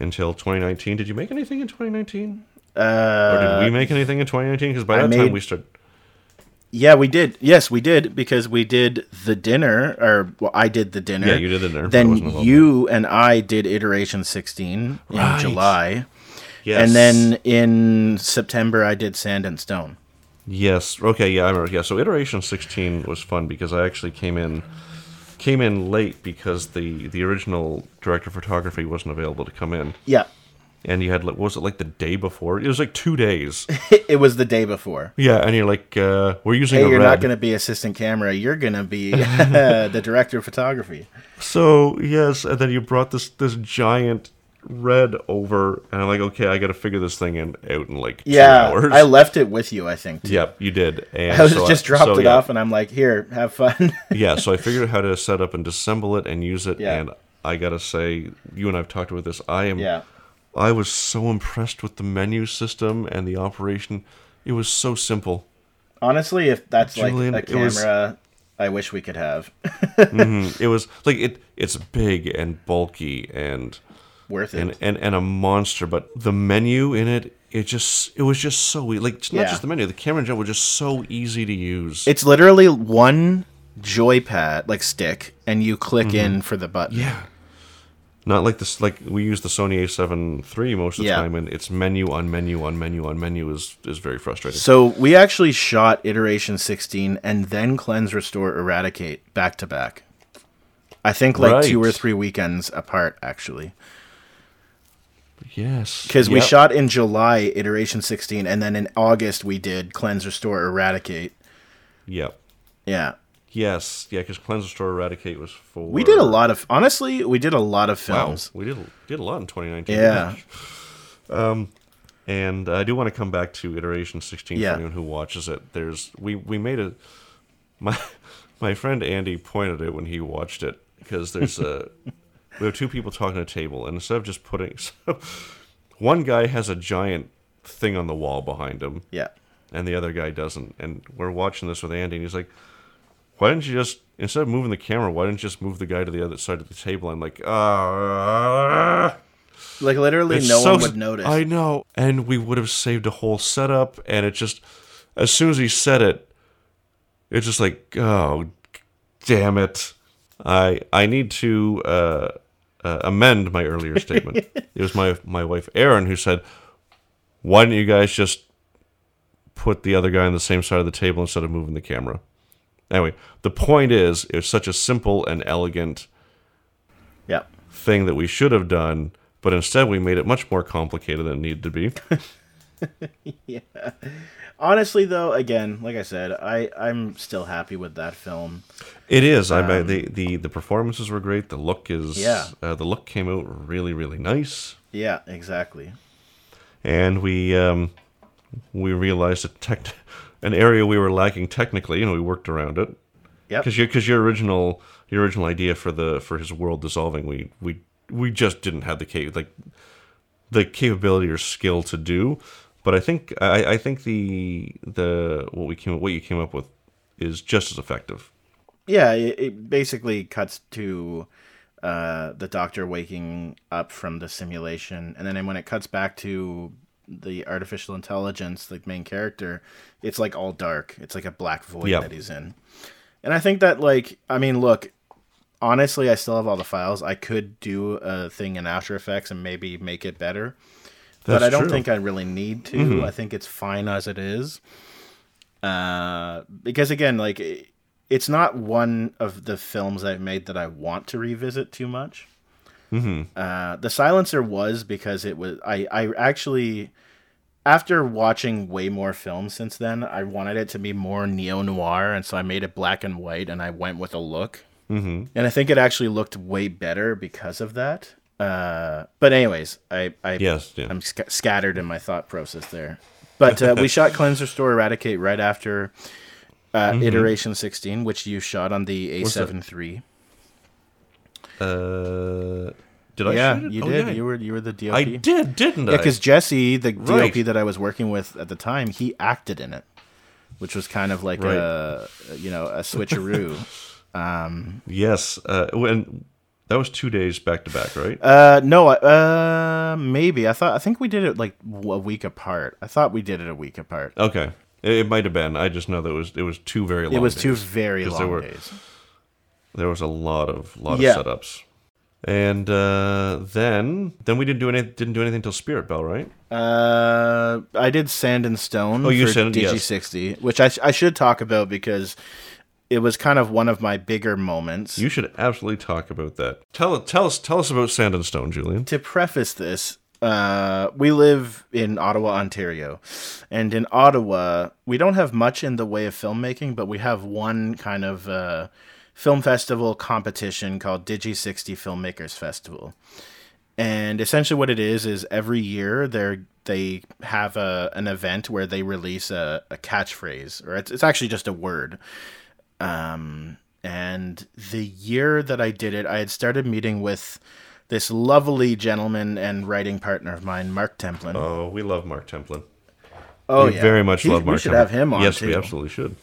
[SPEAKER 1] until 2019. Did you make anything in 2019?
[SPEAKER 2] Uh,
[SPEAKER 1] Or did we make anything in 2019? Because by that time we started.
[SPEAKER 2] Yeah, we did. Yes, we did because we did the dinner, or well, I did the dinner.
[SPEAKER 1] Yeah, you did the dinner,
[SPEAKER 2] Then you and I did iteration sixteen in
[SPEAKER 1] Right.
[SPEAKER 2] July,
[SPEAKER 1] Yes.
[SPEAKER 2] and then in September I did Sand and Stone.
[SPEAKER 1] Yes. Okay. Yeah, I remember. Yeah. So iteration 16 was fun because I actually came in came in late because the the original director of photography wasn't available to come in,
[SPEAKER 2] Yeah,
[SPEAKER 1] and you had like what was it like the day before? It was like two days.
[SPEAKER 2] it was the day before.
[SPEAKER 1] yeah, and you're like, uh, we're using
[SPEAKER 2] Hey, you're
[SPEAKER 1] red.
[SPEAKER 2] not going to be assistant camera. You're going to be the director of photography.
[SPEAKER 1] So yes, and then you brought this this giant red over, and I'm like, okay, I got to figure this thing in out in like
[SPEAKER 2] Yeah,
[SPEAKER 1] two hours.
[SPEAKER 2] I left it with you. I think. too.
[SPEAKER 1] Yep, you did. And
[SPEAKER 2] I was
[SPEAKER 1] so
[SPEAKER 2] just dropped
[SPEAKER 1] so,
[SPEAKER 2] it
[SPEAKER 1] yeah.
[SPEAKER 2] off, and I'm like, "Here, have fun."
[SPEAKER 1] yeah, so I figured out how to set up and disassemble it and use it.
[SPEAKER 2] Yeah.
[SPEAKER 1] And I gotta say, you and I've talked about this. I am
[SPEAKER 2] yeah,
[SPEAKER 1] I was so impressed with the menu system and the operation. It was so simple.
[SPEAKER 2] Honestly, if that's
[SPEAKER 1] Julian,
[SPEAKER 2] like a
[SPEAKER 1] it was-
[SPEAKER 2] camera, I wish we could have.
[SPEAKER 1] Mm, It was like it. It's big and bulky and
[SPEAKER 2] Worth it.
[SPEAKER 1] and, and and a monster, but the menu in it, it just it was just so like it's not
[SPEAKER 2] Yeah.
[SPEAKER 1] just the menu. The camera in general was just so easy to use.
[SPEAKER 2] it's literally one joypad, like stick, and you click in for the button.
[SPEAKER 1] Mm-hmm. yeah, not like this. Like we use the Sony A7 III most of the
[SPEAKER 2] Yeah.
[SPEAKER 1] time, and it's menu on menu on menu on menu is is very frustrating.
[SPEAKER 2] So we actually shot iteration 16 and then cleanse, restore, eradicate back to back. I think like two or three weekends apart, actually.
[SPEAKER 1] yes,
[SPEAKER 2] Because we shot in July iteration 16, and then in August we did cleanse, restore, eradicate.
[SPEAKER 1] Yep.
[SPEAKER 2] Yeah,
[SPEAKER 1] Yes, yeah, because Cleanse, Restore, Eradicate was for.
[SPEAKER 2] we did a lot of. Honestly, we did a lot of films.
[SPEAKER 1] Wow, we did did a lot in 2019.
[SPEAKER 2] Yeah.
[SPEAKER 1] Um, and I do want to come back to iteration 16
[SPEAKER 2] Yeah.
[SPEAKER 1] for anyone who watches it. There's we we made a my my friend Andy pointed it when he watched it because there's a we have two people talking at a table and instead of just putting so one guy has a giant thing on the wall behind him
[SPEAKER 2] Yeah,
[SPEAKER 1] and the other guy doesn't. And we're watching this with Andy, and he's like, "Why didn't you just instead of moving the camera, why didn't you just move the guy to the other side of the table?" I'm like, "Ah."
[SPEAKER 2] like literally no
[SPEAKER 1] so-
[SPEAKER 2] one would notice.
[SPEAKER 1] I know, and we would have saved a whole setup. And it just, as soon as he said it, it's just like, oh, damn it! I I need to uh, uh, amend my earlier statement. it was my my wife Erin who said, "Why don't you guys just put the other guy on the same side of the table instead of moving the camera?" Anyway, the point is, it's such a simple and elegant
[SPEAKER 2] yeah,
[SPEAKER 1] thing that we should have done, but instead we made it much more complicated than it needed to be. yeah.
[SPEAKER 2] honestly though, again, like I said, I I'm still happy with that film.
[SPEAKER 1] It is. I mean, the, the the performances were great. The look is.
[SPEAKER 2] Um, Yeah.
[SPEAKER 1] Uh, the look came out really really nice,
[SPEAKER 2] Yeah, exactly.
[SPEAKER 1] and we um, we realized a tech, an area we were lacking technically. You know, we worked around it
[SPEAKER 2] Yeah.
[SPEAKER 1] because your because your original your original idea for the for his world dissolving, we we we just didn't have the cap like the capability or skill to do. But I think I, I think the the what we came what you came up with is just as effective.
[SPEAKER 2] Yeah, it, it basically cuts to uh, the doctor waking up from the simulation, and then when it cuts back to the artificial intelligence, the main character, it's like all dark. It's like a black void
[SPEAKER 1] Yeah.
[SPEAKER 2] that he's in. And I think that, like, I mean, look, honestly, I still have all the files. I could do a thing in After Effects and maybe make it better. but I don't
[SPEAKER 1] true.
[SPEAKER 2] think I really need to. I think it's fine as it is. Uh, because again, like it's not one of the films I've made that I want to revisit too much.
[SPEAKER 1] Hmm
[SPEAKER 2] Uh, the Silencer was because it was I I actually after watching way more films since then, I wanted it to be more neo noir, and so I made it black and white, and I went with a look,
[SPEAKER 1] hmm
[SPEAKER 2] and I think it actually looked way better because of that. Uh, but anyways, I I
[SPEAKER 1] Yes. Yeah.
[SPEAKER 2] I'm sc- scattered in my thought process there. But uh, we shot Cleanse, Restore, Eradicate right after uh, iteration 16, which you shot on the
[SPEAKER 1] Mm-hmm. What's that?
[SPEAKER 2] A7 III.
[SPEAKER 1] Uh, did I?
[SPEAKER 2] yeah, you
[SPEAKER 1] Oh,
[SPEAKER 2] did.
[SPEAKER 1] yeah.
[SPEAKER 2] You were you were the DOP.
[SPEAKER 1] I did, didn't I?
[SPEAKER 2] Yeah, because Jesse, the
[SPEAKER 1] Right.
[SPEAKER 2] DOP that I was working with at the time, he acted in it, which was kind of like
[SPEAKER 1] Right.
[SPEAKER 2] a you know a switcheroo. um,
[SPEAKER 1] yes. Uh, when that was two days back to back, right?
[SPEAKER 2] uh, no, uh, maybe I thought I think we did it like a week apart. I thought we did it a week apart.
[SPEAKER 1] Okay. It, it might have been. I just know that it was it was two very long.
[SPEAKER 2] it was two very long
[SPEAKER 1] were-
[SPEAKER 2] days.
[SPEAKER 1] There was a lot of lot
[SPEAKER 2] Yeah.
[SPEAKER 1] of setups, and uh, then then we didn't do any didn't do anything until Spirit Bell, right?
[SPEAKER 2] Uh, I did Sand and Stone
[SPEAKER 1] Oh, you
[SPEAKER 2] for
[SPEAKER 1] said it, yes.
[SPEAKER 2] Digi60, which I, I should talk about because it was kind of one of my bigger moments.
[SPEAKER 1] You should absolutely talk about that. Tell tell us tell us about Sand and Stone, Julian.
[SPEAKER 2] to preface this, uh, we live in Ottawa, Ontario. And in Ottawa, we don't have much in the way of filmmaking, but we have one kind of uh, film festival competition called Digi60 Filmmakers Festival. And essentially, what it is is every year they they have a an event where they release a, a catchphrase, or it's, it's actually just a word. Um, and the year that I did it, I had started meeting with this lovely gentleman and writing partner of mine, Mark Templin.
[SPEAKER 1] Oh, we love Mark Templin.
[SPEAKER 2] oh,
[SPEAKER 1] we very much love Mark.
[SPEAKER 2] We should
[SPEAKER 1] Templin.
[SPEAKER 2] have him on
[SPEAKER 1] Yes,
[SPEAKER 2] too.
[SPEAKER 1] we absolutely should.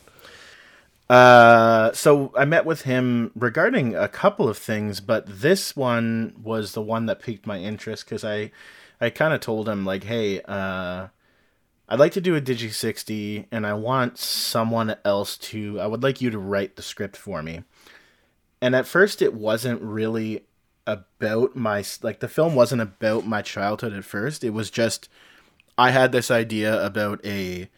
[SPEAKER 2] Uh, so I met with him regarding a couple of things, but this one was the one that piqued my interest because I, I kind of told him like, hey, uh, I'd like to do a Digi sixty, and I want someone else to. I would like you to write the script for me. And at first, it wasn't really about my like the film wasn't about my childhood at first. It was just I had this idea about a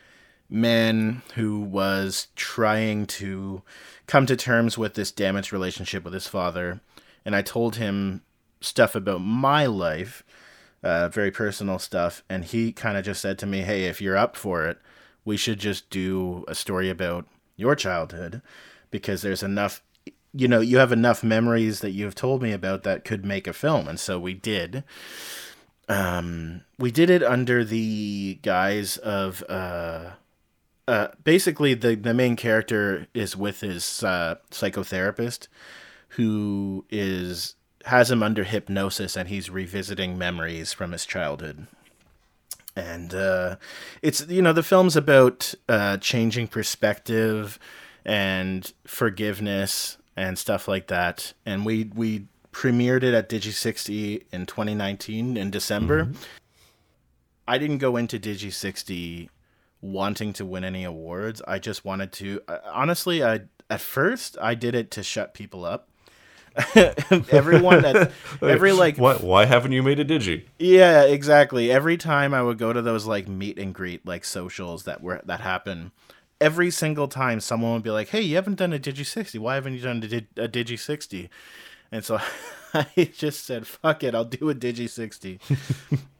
[SPEAKER 2] man who was trying to come to terms with this damaged relationship with his father. And I told him stuff about my life, uh, very personal stuff. And he kind of just said to me, Hey, if you're up for it, we should just do a story about your childhood because there's enough. You know, you have enough memories that you've told me about that could make a film. And so we did um, we did it under the guise of uh, uh, basically the the main character is with his uh, psychotherapist, who is has him under hypnosis, and he's revisiting memories from his childhood. And uh, it's you know the film's about uh, changing perspective and forgiveness and stuff like that. And we we premiered it at Digi 60 in 2019 in December. I didn't go into Digi 60 wanting to win any awards. I just wanted to uh, honestly I at first I did it to shut people up. Everyone that every like
[SPEAKER 1] Why, why haven't you made a digi?
[SPEAKER 2] yeah, exactly. Every time I would go to those like meet and greet like socials that were that happen, every single time someone would be like, "Hey, you haven't done a Digi 60. Why haven't you done a, Dig- a Digi 60?" And so I just said, "Fuck it, I'll do a Digi 60."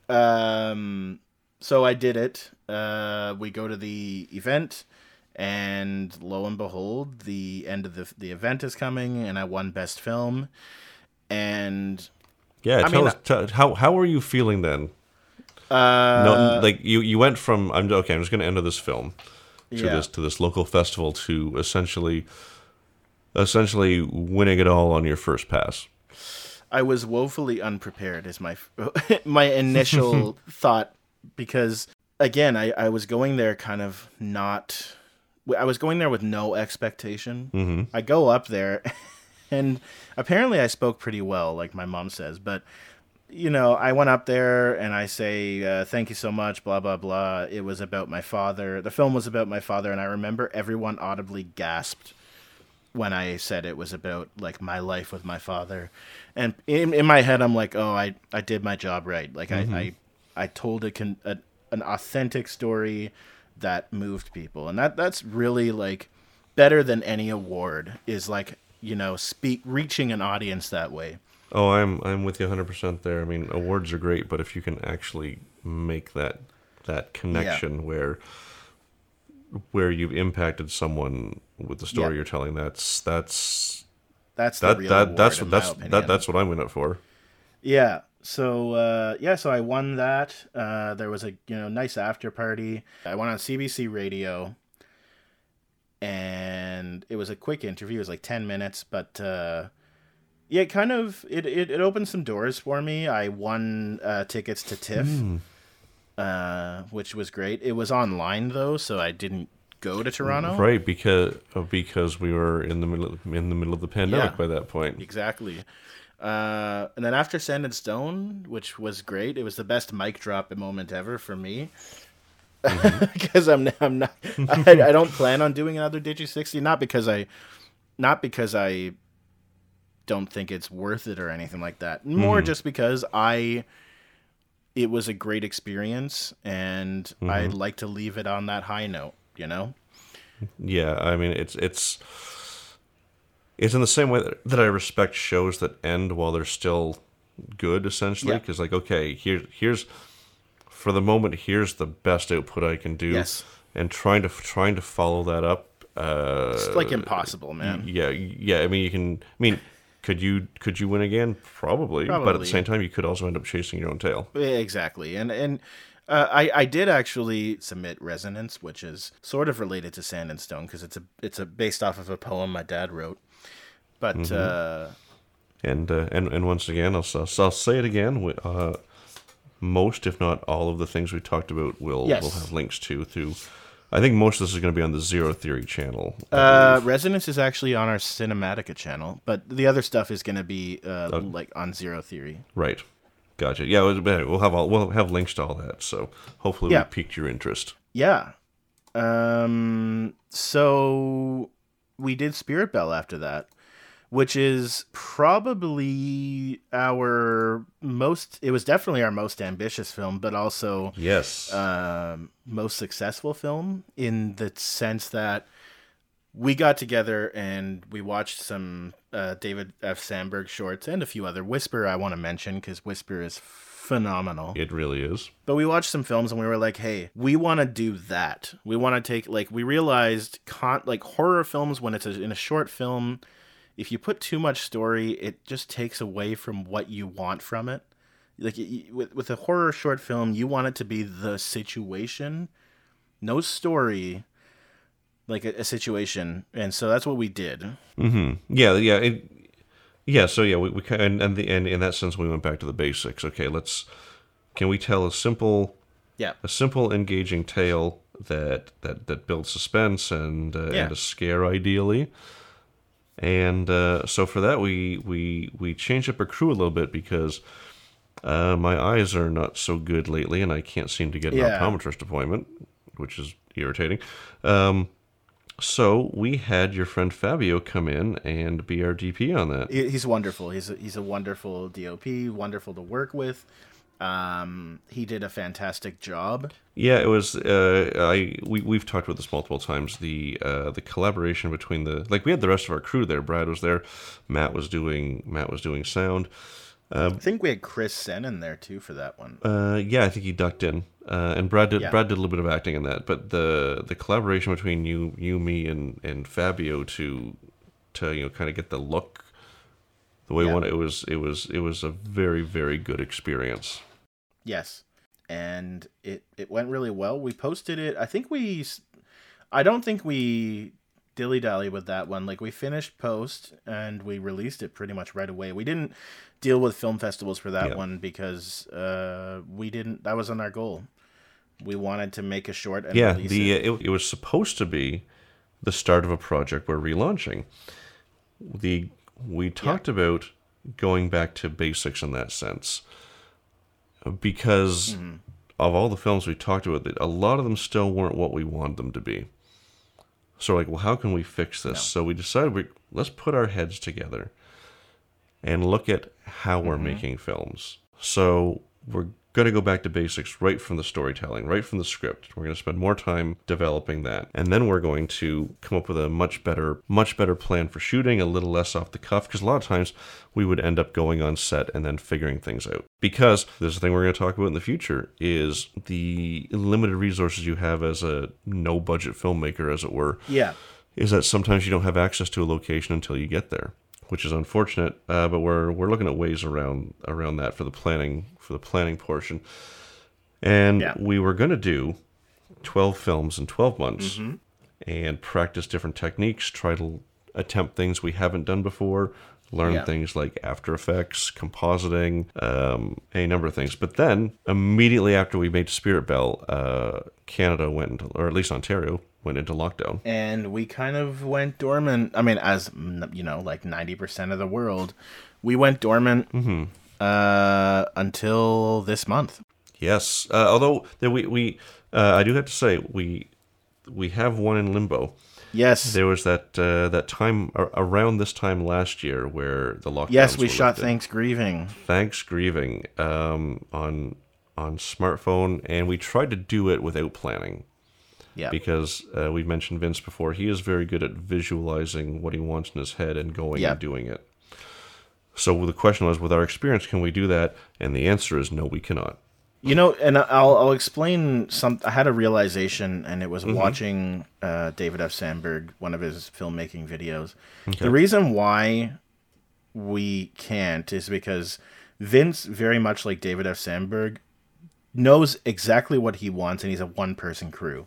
[SPEAKER 2] um so I did it. Uh we go to the event and lo and behold, the end of the the event is coming and I won best film. And
[SPEAKER 1] Yeah,
[SPEAKER 2] I
[SPEAKER 1] tell
[SPEAKER 2] mean,
[SPEAKER 1] us tell, how how are you feeling then?
[SPEAKER 2] uh
[SPEAKER 1] no, like you you went from I'm okay. I'm just going to enter this film to
[SPEAKER 2] Yeah.
[SPEAKER 1] this to this local festival to essentially essentially winning it all on your first pass.
[SPEAKER 2] I was woefully unprepared is my my initial thought because again I, I was going there kind of not I was going there with no expectation.
[SPEAKER 1] Mm-hmm.
[SPEAKER 2] I go up there and apparently I spoke pretty well like my mom says but you know I went up there and I say uh, thank you so much blah blah blah it was about my father the film was about my father and I remember everyone audibly gasped when I said it was about like my life with my father, and in, in my head I'm like, oh, I, I did my job right. Like I, I I told a, con- a an authentic story that moved people, and that that's really like better than any award is like you know speak reaching an audience that way.
[SPEAKER 1] Oh, I'm I'm with you 100% there. I mean, awards are great, but if you can actually make that that connection where where you've impacted someone with the story
[SPEAKER 2] Yeah.
[SPEAKER 1] you're telling, that's that's
[SPEAKER 2] That's the
[SPEAKER 1] that that that's that's that, that's what I'm in it for.
[SPEAKER 2] Yeah. So uh, yeah, so I won that. Uh, there was a you know nice after party. I went on CBC Radio, and it was a quick interview. It was like ten minutes, but uh, yeah, it kind of it, it it opened some doors for me. I won uh, tickets to TIFF, uh, which was great. It was online though, so I didn't go to Toronto.
[SPEAKER 1] Right, because because we were in the middle in the middle of the pandemic
[SPEAKER 2] Yeah.
[SPEAKER 1] by that point.
[SPEAKER 2] Exactly. Uh, and then after Sand and Stone, which was great, it was the best mic drop moment ever for me. Mm-hmm. Because I'm I'm not I, I don't plan on doing another Digi sixty. Not because I, not because I don't think it's worth it or anything like that. More mm-hmm. just because I, it was a great experience, and I'd mm-hmm. like to leave it on that high note. You know.
[SPEAKER 1] Yeah, I mean it's it's it's in the same way that, that I respect shows that end while they're still good, essentially.
[SPEAKER 2] Yeah.
[SPEAKER 1] Because like, okay, here here's for the moment, here's the best output I can do,
[SPEAKER 2] Yes.
[SPEAKER 1] and trying to trying to follow that up. Uh,
[SPEAKER 2] It's like impossible, man.
[SPEAKER 1] yeah, yeah. I mean, you can. I mean, could you could you win again? Probably, but at the same time, you could also end up chasing your own tail.
[SPEAKER 2] Exactly, and and uh, I I did actually submit Resonance, which is sort of related to Sand and Stone because it's a it's a based off of a poem my dad wrote, but uh,
[SPEAKER 1] And uh, and and once again, I'll, I'll, I'll say it again. we- Uh, most, if not all, of the things we talked about will
[SPEAKER 2] Yes.
[SPEAKER 1] will have links to through. I think most of this is going to be on the Zero Theory channel.
[SPEAKER 2] Uh, Resonance is actually on our Cinematica channel, but the other stuff is going to be uh, like on Zero Theory.
[SPEAKER 1] Right. Gotcha. Yeah, we'll we'll have all, we'll have links to all that. So hopefully
[SPEAKER 2] Yeah.
[SPEAKER 1] we piqued your interest.
[SPEAKER 2] Yeah. Um. So we did Spirit Bell after that, which is probably our most. It was definitely our most ambitious film, but also
[SPEAKER 1] Yes.
[SPEAKER 2] um, most successful film in the sense that we got together and we watched some uh, David F. Sandberg shorts and a few other. Whisper, I want to mention because Whisper is phenomenal.
[SPEAKER 1] it really is.
[SPEAKER 2] But we watched some films and we were like, hey, we want to do that. We want to take, like, we realized, con- like, horror films, when it's a, in a short film, if you put too much story, it just takes away from what you want from it. Like, y- with, with a horror short film, you want it to be the situation, no story, like a, a situation. And so that's what we did.
[SPEAKER 1] hmm Yeah, yeah, it, yeah. So yeah, we, we kind and and, the, and in that sense, we went back to the basics. Okay, let's can we tell a simple
[SPEAKER 2] Yeah.
[SPEAKER 1] a simple, engaging tale that that that builds suspense and uh,
[SPEAKER 2] Yeah.
[SPEAKER 1] and a scare, ideally. And uh, so for that, we we we changed up our crew a little bit because uh, my eyes are not so good lately, and I can't seem to get an
[SPEAKER 2] Yeah.
[SPEAKER 1] optometrist appointment, which is irritating. Um, so we had your friend Fabio come in and be our DP on that.
[SPEAKER 2] He's wonderful. He's a, he's a wonderful DOP, wonderful to work with. Um, he did a fantastic job.
[SPEAKER 1] Yeah, it was. Uh, I we we've talked about this multiple times. The uh, the collaboration between the like we had the rest of our crew there. Brad was there. Matt was doing Matt was doing sound.
[SPEAKER 2] I think we had Chris Sen in there too for that one.
[SPEAKER 1] Uh, yeah, I think he ducked in. Uh, and Brad did
[SPEAKER 2] Yeah.
[SPEAKER 1] Brad did a little bit of acting in that. But the the collaboration between you you me and and Fabio to to you know kind of get the look the way we
[SPEAKER 2] Yeah.
[SPEAKER 1] it was it was it was a very very good experience.
[SPEAKER 2] Yes, and it it went really well. We posted it. I think we, I don't think we dilly dally with that one. Like we finished post and we released it pretty much right away. We didn't deal with film festivals for that
[SPEAKER 1] Yeah.
[SPEAKER 2] one because uh we didn't. That wasn't our goal. We wanted to make a short and
[SPEAKER 1] yeah,
[SPEAKER 2] release
[SPEAKER 1] the
[SPEAKER 2] it.
[SPEAKER 1] it. It, was supposed to be the start of a project we're relaunching. The we talked about going back to basics in that sense because
[SPEAKER 2] Mm-hmm.
[SPEAKER 1] of all the films we talked about, a lot of them still weren't what we wanted them to be. So like, well, how can we fix this? So we decided we let's put our heads together and look at how we're making films. So we're going to go back to basics right from the storytelling, right from the script. We're going to spend more time developing that. And then we're going to come up with a much better much better plan for shooting, a little less off the cuff because a lot of times we would end up going on set and then figuring things out. Because there's a thing we're going to talk about in the future is the limited resources you have as a no budget filmmaker as it were
[SPEAKER 2] yeah.
[SPEAKER 1] is that sometimes you don't have access to a location until you get there, which is unfortunate. Uh, but we're we're looking at ways around around that for the planning for the planning portion. And
[SPEAKER 2] Yeah.
[SPEAKER 1] we were going to do twelve films in twelve months and practice different techniques, try to attempt things we haven't done before. Learn
[SPEAKER 2] Yeah.
[SPEAKER 1] things like After Effects, compositing, um, a number of things. But then, immediately after we made Spirit Bell, uh, Canada went, into, or at least Ontario, went into lockdown.
[SPEAKER 2] and we kind of went dormant. I mean, as you know, like ninety percent of the world, we went dormant uh, until this month.
[SPEAKER 1] Yes, uh, although there we we uh, I do have to say we we have one in limbo.
[SPEAKER 2] Yes,
[SPEAKER 1] There was that uh, that time ar- around this time last year where the lockdown.
[SPEAKER 2] yes, we shot Thanks Grieving.
[SPEAKER 1] Thanks Grieving um, on on smartphone, and we tried to do it without planning
[SPEAKER 2] Yeah,
[SPEAKER 1] because uh, we've mentioned Vince before. He is very good at visualizing what he wants in his head and going
[SPEAKER 2] Yeah.
[SPEAKER 1] and doing it. So the question was, with our experience, can we do that? And the answer is no, we cannot.
[SPEAKER 2] you know, and I'll I'll explain some. I had a realization, and it was watching uh, David F. Sandberg, one of his filmmaking videos. The reason why we can't is because Vince, very much like David F. Sandberg, knows exactly what he wants, and he's a one-person crew.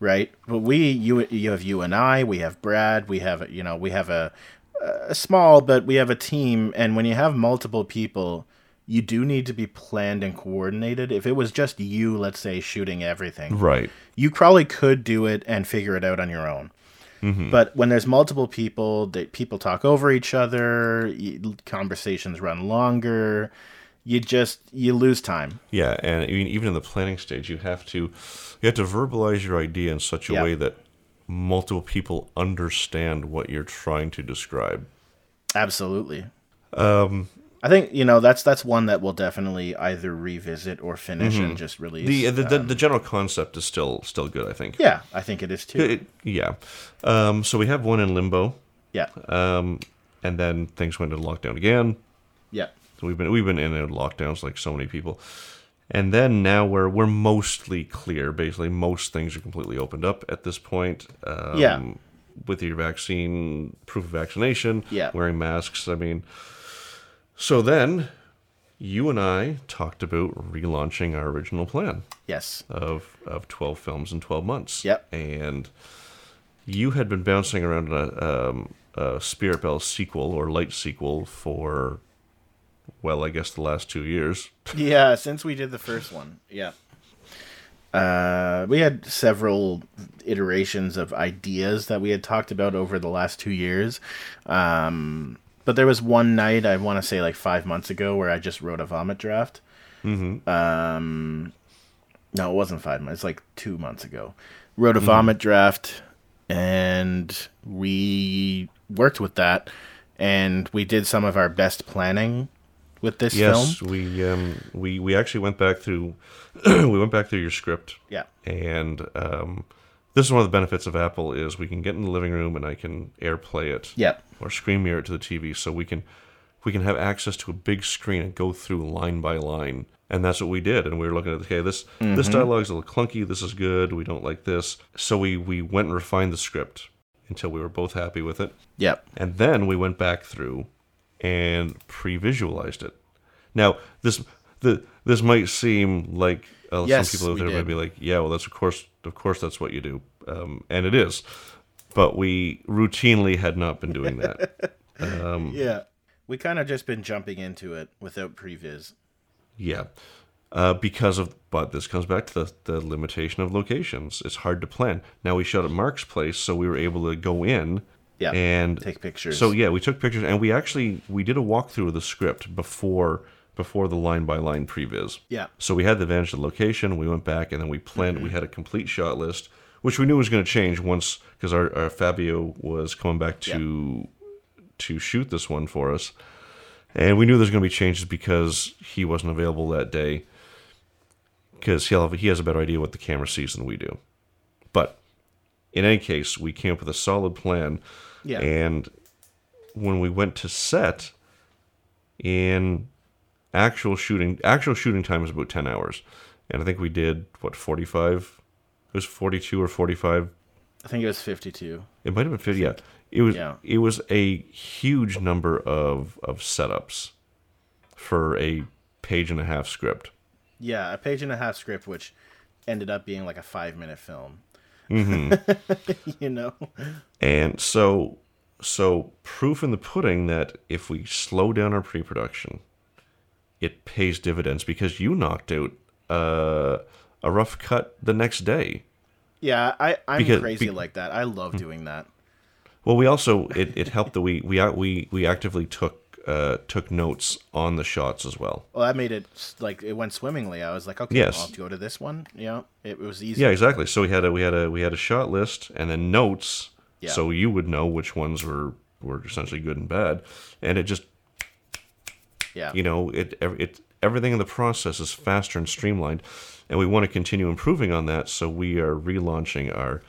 [SPEAKER 2] Right? But we, you, you have you and I. We have Brad. We have you know we have a uh, small, but we have a team, and when you have multiple people, you do need to be planned and coordinated. If it was just you, let's say, shooting everything,
[SPEAKER 1] Right.
[SPEAKER 2] you probably could do it and figure it out on your own. But when there's multiple people, they, people talk over each other, conversations run longer. You just you lose time.
[SPEAKER 1] Yeah, and even even in the planning stage, you have to you have to verbalize your idea in such a
[SPEAKER 2] Yeah.
[SPEAKER 1] way that multiple people understand what you're trying to describe.
[SPEAKER 2] Absolutely. Um, I think you know that's that's one that we'll definitely either revisit or finish and just release.
[SPEAKER 1] The the, the,
[SPEAKER 2] Um,
[SPEAKER 1] the general concept is still still good, I think.
[SPEAKER 2] yeah, I think it is too.
[SPEAKER 1] It- yeah. Um, so we have one in limbo,
[SPEAKER 2] yeah,
[SPEAKER 1] um, and then things went into lockdown again.
[SPEAKER 2] yeah,
[SPEAKER 1] So we've been we've been in and lockdowns like so many people, and then now we're we're mostly clear. Basically, most things are completely opened up at this point. Um,
[SPEAKER 2] Yeah.
[SPEAKER 1] With your vaccine, proof of vaccination,
[SPEAKER 2] Yeah.
[SPEAKER 1] wearing masks. I mean, so then you and I talked about relaunching our original plan
[SPEAKER 2] yes,
[SPEAKER 1] of of twelve films in twelve months.
[SPEAKER 2] Yep.
[SPEAKER 1] And you had been bouncing around a, um, a Spirit Bell sequel or light sequel for, well, I guess the last two years.
[SPEAKER 2] yeah. Since we did the first one, yeah, uh, we had several iterations of ideas that we had talked about over the last two years. Um, but there was one night I want to say like five months ago where I just wrote a vomit draft. Mm-hmm. Um, no, it wasn't five months. It's like two months ago. Wrote a vomit draft, and we worked with that, and we did some of our best planning with this
[SPEAKER 1] Yes,
[SPEAKER 2] film.
[SPEAKER 1] we um, we we actually went back through we went back through your script.
[SPEAKER 2] Yeah.
[SPEAKER 1] And um, this is one of the benefits of Apple is we can get in the living room and I can AirPlay it.
[SPEAKER 2] Yeah.
[SPEAKER 1] Or screen mirror it to the TV, so we can we can have access to a big screen and go through line by line. And that's what we did. And we were looking at okay, this this dialogue's a little clunky. This is good. We don't like this. So we we went and refined the script until we were both happy with it.
[SPEAKER 2] Yep.
[SPEAKER 1] And then we went back through and pre-visualized it. Now, this the this might seem like uh,
[SPEAKER 2] Yes,
[SPEAKER 1] some people out there might be like, "Yeah, well, that's of course, of course, that's what you do," um, and it is. But we routinely had not been doing that.
[SPEAKER 2] Yeah. We kind of just been jumping into it without previs.
[SPEAKER 1] yeah, uh, because of. But this comes back to the the limitation of locations. It's hard to plan. Now we shot at Mark's place, so we were able to go in.
[SPEAKER 2] Yeah.
[SPEAKER 1] and
[SPEAKER 2] Take pictures.
[SPEAKER 1] So yeah, we took pictures and we actually we did a walkthrough of the script before before the line by line previs.
[SPEAKER 2] Yeah.
[SPEAKER 1] So we had the advantage of the location. We went back and then we planned. We mm-hmm. had a complete shot list, which we knew was going to change once because our, our Fabio was coming back to to shoot this one for us, and we knew there's going to be changes because he wasn't available that day. Because he'll have, he has a better idea what the camera sees than we do, but in any case, we came up with a solid plan.
[SPEAKER 2] Yeah.
[SPEAKER 1] And when we went to set, in actual shooting, actual shooting time was about ten hours, and I think we did what forty five. It was forty two or forty five.
[SPEAKER 2] I think it was 52.
[SPEAKER 1] It might have been fifty. Yeah, it was.
[SPEAKER 2] Yeah.
[SPEAKER 1] It was a huge number of of setups for a page and a half script.
[SPEAKER 2] Yeah, a page and a half script, which ended up being like a five minute film.
[SPEAKER 1] Mm-hmm.
[SPEAKER 2] you know?
[SPEAKER 1] And so, so proof in the pudding that if we slow down our pre-production, it pays dividends because you knocked out uh, a rough cut the next day.
[SPEAKER 2] Yeah, I, I'm
[SPEAKER 1] Because-
[SPEAKER 2] crazy
[SPEAKER 1] be- Hmm.
[SPEAKER 2] like that. I love doing that.
[SPEAKER 1] Well, we also it, it helped that we we we we actively took uh, took notes on the shots as well.
[SPEAKER 2] Well, that made it like it went swimmingly. I was like, okay,
[SPEAKER 1] Yes.
[SPEAKER 2] I'll go to this one. Yeah, it was easy.
[SPEAKER 1] Yeah, exactly. So we had a we had a we had a shot list and then notes,
[SPEAKER 2] Yeah.
[SPEAKER 1] so you would know which ones were were essentially good and bad, and it just
[SPEAKER 2] Yeah.
[SPEAKER 1] you know it it everything in the process is faster and streamlined and we want to continue improving on that so we are relaunching our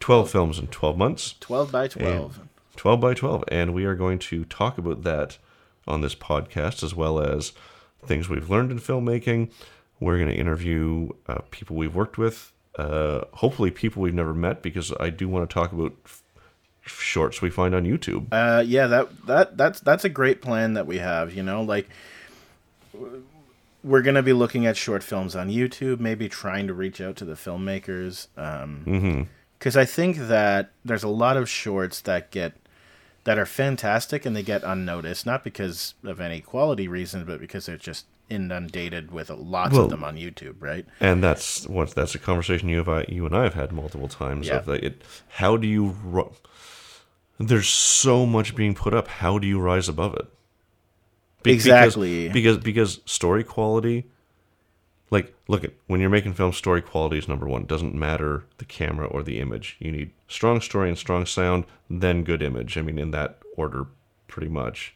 [SPEAKER 1] 12 films in 12 months
[SPEAKER 2] 12 by 12.
[SPEAKER 1] 12 by 12 and we are going to talk about that on this podcast as well as things we've learned in filmmaking we're going to interview uh, people we've worked with uh, hopefully people we've never met because i do want to talk about f- shorts we find on youtube
[SPEAKER 2] Uh, yeah, that that that's that's a great plan that we have. You know, like we're gonna be looking at short films on YouTube, maybe trying to reach out to the filmmakers. Um, because I think that there's a lot of shorts that get that are fantastic and they get unnoticed, not because of any quality reason, but because they're just inundated with lots
[SPEAKER 1] Well-
[SPEAKER 2] of them on YouTube, right?
[SPEAKER 1] And that's what that's a conversation you have I, you and I have had multiple times.
[SPEAKER 2] Yeah.
[SPEAKER 1] Of like, it, how do you? ru- There's so much being put up. How do you rise above it? Be-
[SPEAKER 2] Exactly.
[SPEAKER 1] Because, because because story quality. Like, look at when you're making film, story quality is number one. It doesn't matter the camera or the image. You need strong story and strong sound, then good image. I mean, in that order, pretty much.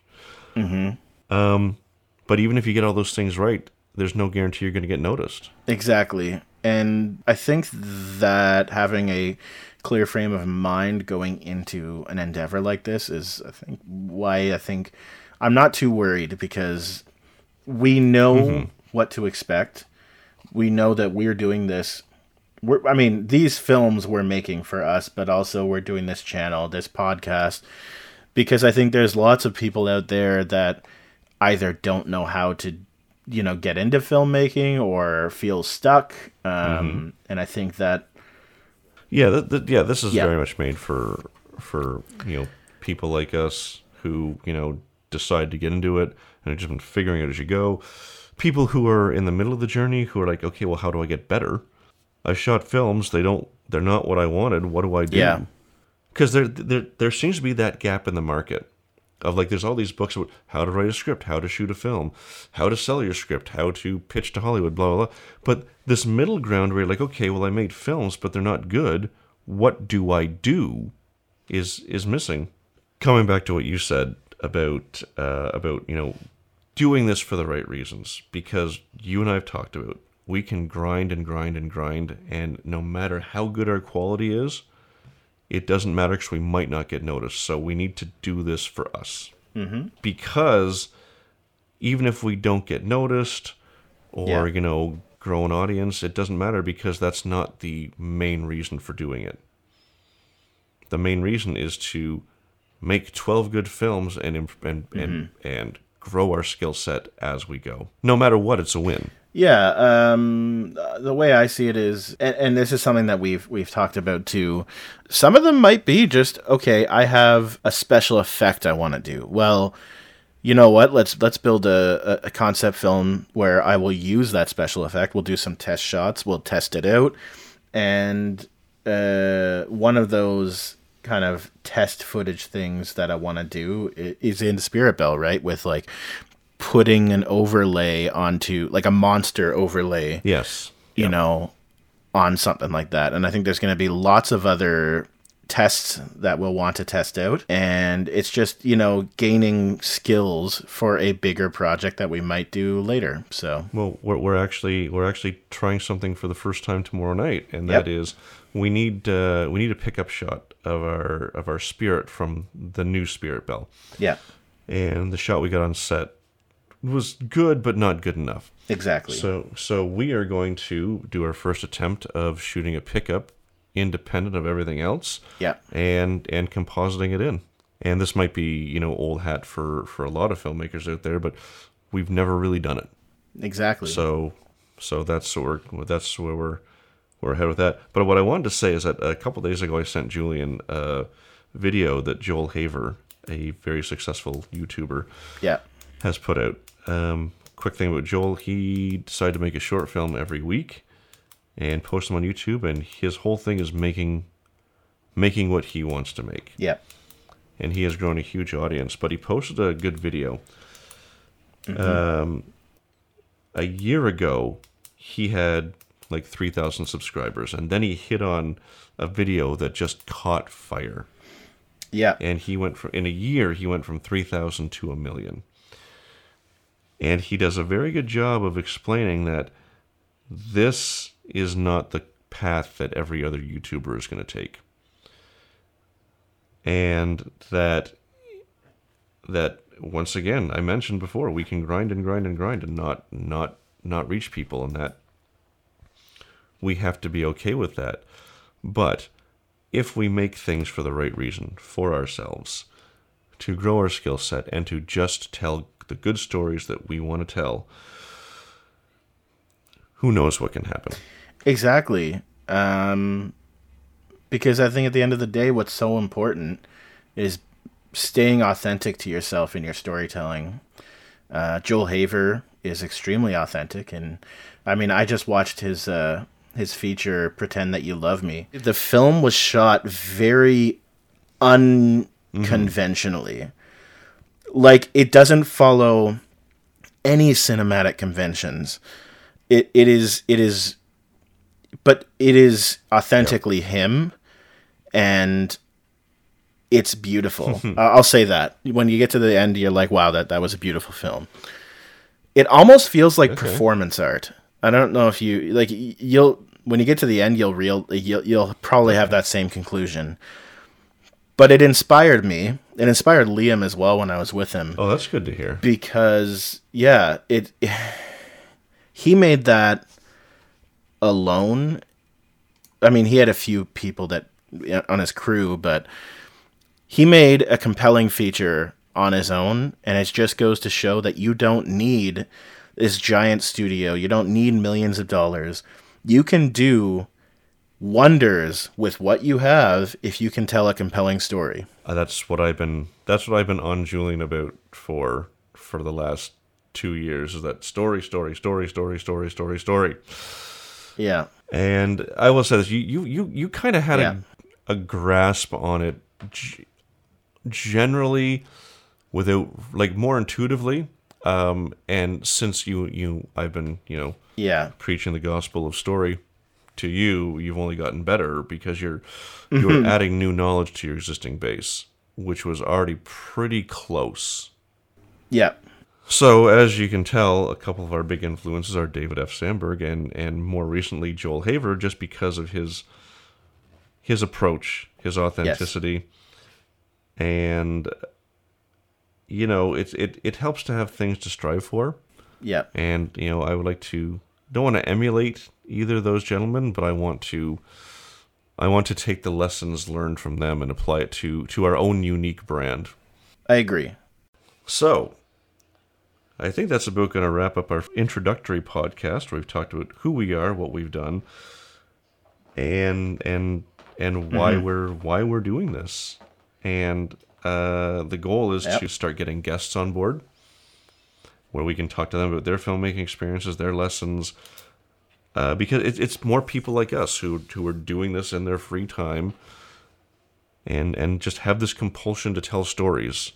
[SPEAKER 1] Mm-hmm. Um, but even if you get all those things right, there's no guarantee you're going to get noticed.
[SPEAKER 2] Exactly. And I think that having a clear frame of mind going into an endeavor like this is, I think, why I think I'm not too worried because we know what to expect. We know that we're doing this. We're, I mean, these films we're making for us, but also we're doing this channel, this podcast, because I think there's lots of people out there that either don't know how to you know get into filmmaking or feel stuck um, and i think that
[SPEAKER 1] Yeah, th- th- yeah. This is
[SPEAKER 2] Yeah.
[SPEAKER 1] very much made for for you know people like us who you know decide to get into it and have just been figuring it as you go. People who are in the middle of the journey who are like, okay, well, how do I get better? I shot films. They don't. They're not what I wanted. What do I do?
[SPEAKER 2] Yeah.
[SPEAKER 1] Because there, there there seems to be that gap in the market of like there's all these books about how to write a script, how to shoot a film, how to sell your script, how to pitch to Hollywood, blah blah blah. But this middle ground where you're like, okay, well I made films, but they're not good. What do I do? Is is missing. Coming back to what you said about uh, about you know doing this for the right reasons, because you and I have talked about we can grind and grind and grind, and no matter how good our quality is, it doesn't matter because we might not get noticed. So we need to do this for us. Mm-hmm. Because even if we don't get noticed or,
[SPEAKER 2] Yeah.
[SPEAKER 1] you know, grow an audience, it doesn't matter because that's not the main reason for doing it. The main reason is to make 12 good films and, and, and, and grow our skill set as we go. No matter what, it's a win.
[SPEAKER 2] yeah um, the way i see it is and, and this is something that we've we've talked about too. Some of them might be just okay i have a special effect i want to do. Well you know what? Let's let's build a, a, concept film where i will use that special effect. We'll do some test shots. We'll test it out. And uh, one of those kind of test footage things that i want to do is in spirit bell right with like putting an overlay onto like a monster overlay
[SPEAKER 1] Yes.
[SPEAKER 2] you know, on something like that. And I think there's going to be lots of other tests that we'll want to test out. And it's just, you know, gaining skills for a bigger project that we might do later. So,
[SPEAKER 1] Well, we're, we're actually we're actually trying something for the first time tomorrow night, and that
[SPEAKER 2] Yep.
[SPEAKER 1] is we need uh, we need a pickup shot of our of our spirit from the new Spirit Bell,
[SPEAKER 2] yeah,
[SPEAKER 1] and the shot we got on set was good, but not good enough.
[SPEAKER 2] exactly.
[SPEAKER 1] So so we are going to do our first attempt of shooting a pickup, independent of everything else,
[SPEAKER 2] yeah.
[SPEAKER 1] and and compositing it in. And this might be you know old hat for for a lot of filmmakers out there, but we've never really done it.
[SPEAKER 2] Exactly.
[SPEAKER 1] So, so that's what we're that's where we're we're ahead with that. But what I wanted to say is that a couple days ago, I sent Julian a video that Joel Haver, a very successful YouTuber,
[SPEAKER 2] yeah.
[SPEAKER 1] has put out. Um, quick thing about Joel, he decided to make a short film every week and post them on YouTube, and his whole thing is making making what he wants to make
[SPEAKER 2] Yeah.
[SPEAKER 1] and he has grown a huge audience. But he posted a good video. Um, a year ago, he had like 3,000 subscribers, and then he hit on a video that just caught fire.
[SPEAKER 2] Yeah.
[SPEAKER 1] And he went from, in a year, he went from 3,000 to a million. And he does a very good job of explaining that this is not the path that every other YouTuber is going to take. And that that once again I mentioned before we can grind and grind and grind and not not not reach people and that we have to be okay with that. But if we make things for the right reason for ourselves to grow our skill set and to just tell the good stories that we want to tell who knows what can happen
[SPEAKER 2] Exactly. Um, because I think at the end of the day, what's so important is staying authentic to yourself in your storytelling. Uh, Joel Haver is extremely authentic, and I mean, I just watched his uh, his feature "Pretend That You Love Me." The film was shot very unconventionally. Like it doesn't follow any cinematic conventions. It it is it is but it is authentically him and it's beautiful. Uh, I'll say that. When you get to the end you're like, "Wow, that that was a beautiful film." It almost feels like performance art. I don't know if you like you'll when you get to the end you'll real you'll, you'll probably have that same conclusion. But it inspired me. It inspired Liam as well when I was with him
[SPEAKER 1] Oh, that's good to hear.
[SPEAKER 2] because yeah, it he made that alone. I mean, he had a few people that on his crew, but he made a compelling feature on his own, and it just goes to show that you don't need this giant studio. You don't need millions of dollars. You can do wonders with what you have if you can tell a compelling story.
[SPEAKER 1] Uh, that's what I've been. That's what I've been on Julian about for for the last two years. Is that story, story, story, story, story, story, story.
[SPEAKER 2] Yeah.
[SPEAKER 1] And I will say this: you you you you kind of had
[SPEAKER 2] Yeah.
[SPEAKER 1] a a grasp on it, g- generally, without like more intuitively. Um, and since you you I've been you know
[SPEAKER 2] Yeah.
[SPEAKER 1] preaching the gospel of story to you, you've only gotten better because you're you're adding new knowledge to your existing base, which was already pretty close.
[SPEAKER 2] Yeah.
[SPEAKER 1] So, as you can tell, a couple of our big influences are David F. Sandberg and and more recently Joel Haver, just because of his his approach, his authenticity, and you know, it it it helps to have things to strive for.
[SPEAKER 2] Yeah.
[SPEAKER 1] And you know, I would like to don't want to emulate either of those gentlemen, but I want to I want to take the lessons learned from them and apply it to to our own unique brand.
[SPEAKER 2] I agree.
[SPEAKER 1] So, I think that's about going to wrap up our introductory podcast where we've talked about who we are, what we've done, and and and why mm-hmm. we're why we're doing this. And uh, the goal is
[SPEAKER 2] Yep.
[SPEAKER 1] to start getting guests on board, where we can talk to them about their filmmaking experiences, their lessons. Uh, because it, it's more people like us who who are doing this in their free time, and and just have this compulsion to tell stories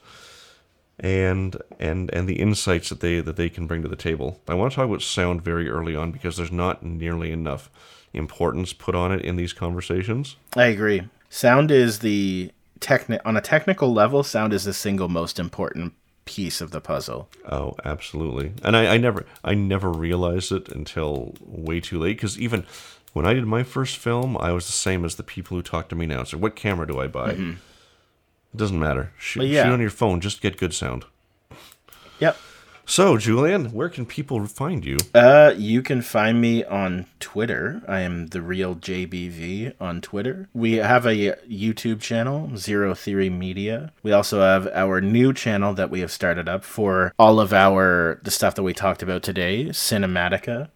[SPEAKER 1] and and and the insights that they that they can bring to the table. I want to talk about sound very early on because there's not nearly enough importance put on it in these conversations.
[SPEAKER 2] I agree. Sound is the techni- on a technical level, sound is the single most important piece of the puzzle.
[SPEAKER 1] Oh, absolutely. And I, I never I never realized it until way too late because even when I did my first film, I was the same as the people who talk to me now. So what camera do I buy? Mm-hmm. It doesn't matter. Shoot,
[SPEAKER 2] yeah.
[SPEAKER 1] shoot on your phone. Just get good sound.
[SPEAKER 2] Yep.
[SPEAKER 1] So, Julian, where can people find you?
[SPEAKER 2] Uh, you can find me on Twitter. I am the real JBV on Twitter. We have a YouTube channel, Zero Theory Media. We also have our new channel that we have started up for all of our the stuff that we talked about today, Cinematica.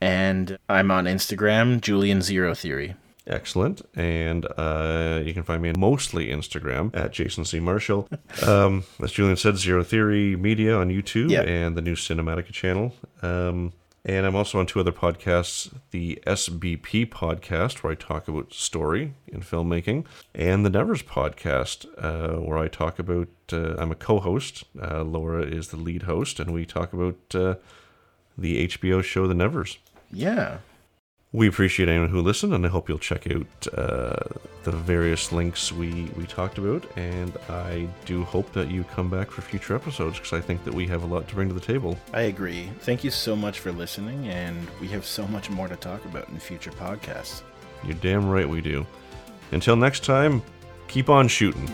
[SPEAKER 2] And I'm on Instagram, Julian Zero Theory.
[SPEAKER 1] Excellent. And uh, you can find me on mostly Instagram at Jason C. Marshall. Um, as Julian said, Zero Theory Media on YouTube
[SPEAKER 2] Yeah.
[SPEAKER 1] and the new Cinematica channel. Um, and I'm also on two other podcasts the SBP podcast, where I talk about story in filmmaking, and the Nevers podcast, uh, where I talk about, uh, I'm a co host. Uh, Laura is the lead host, and we talk about uh, the HBO show The Nevers.
[SPEAKER 2] Yeah.
[SPEAKER 1] We appreciate anyone who listened, and I hope you'll check out uh, the various links we, we talked about. And I do hope that you come back for future episodes because I think that we have a lot to bring to the table.
[SPEAKER 2] I agree. Thank you so much for listening, and we have so much more to talk about in future podcasts.
[SPEAKER 1] You're damn right we do. Until next time, keep on shooting.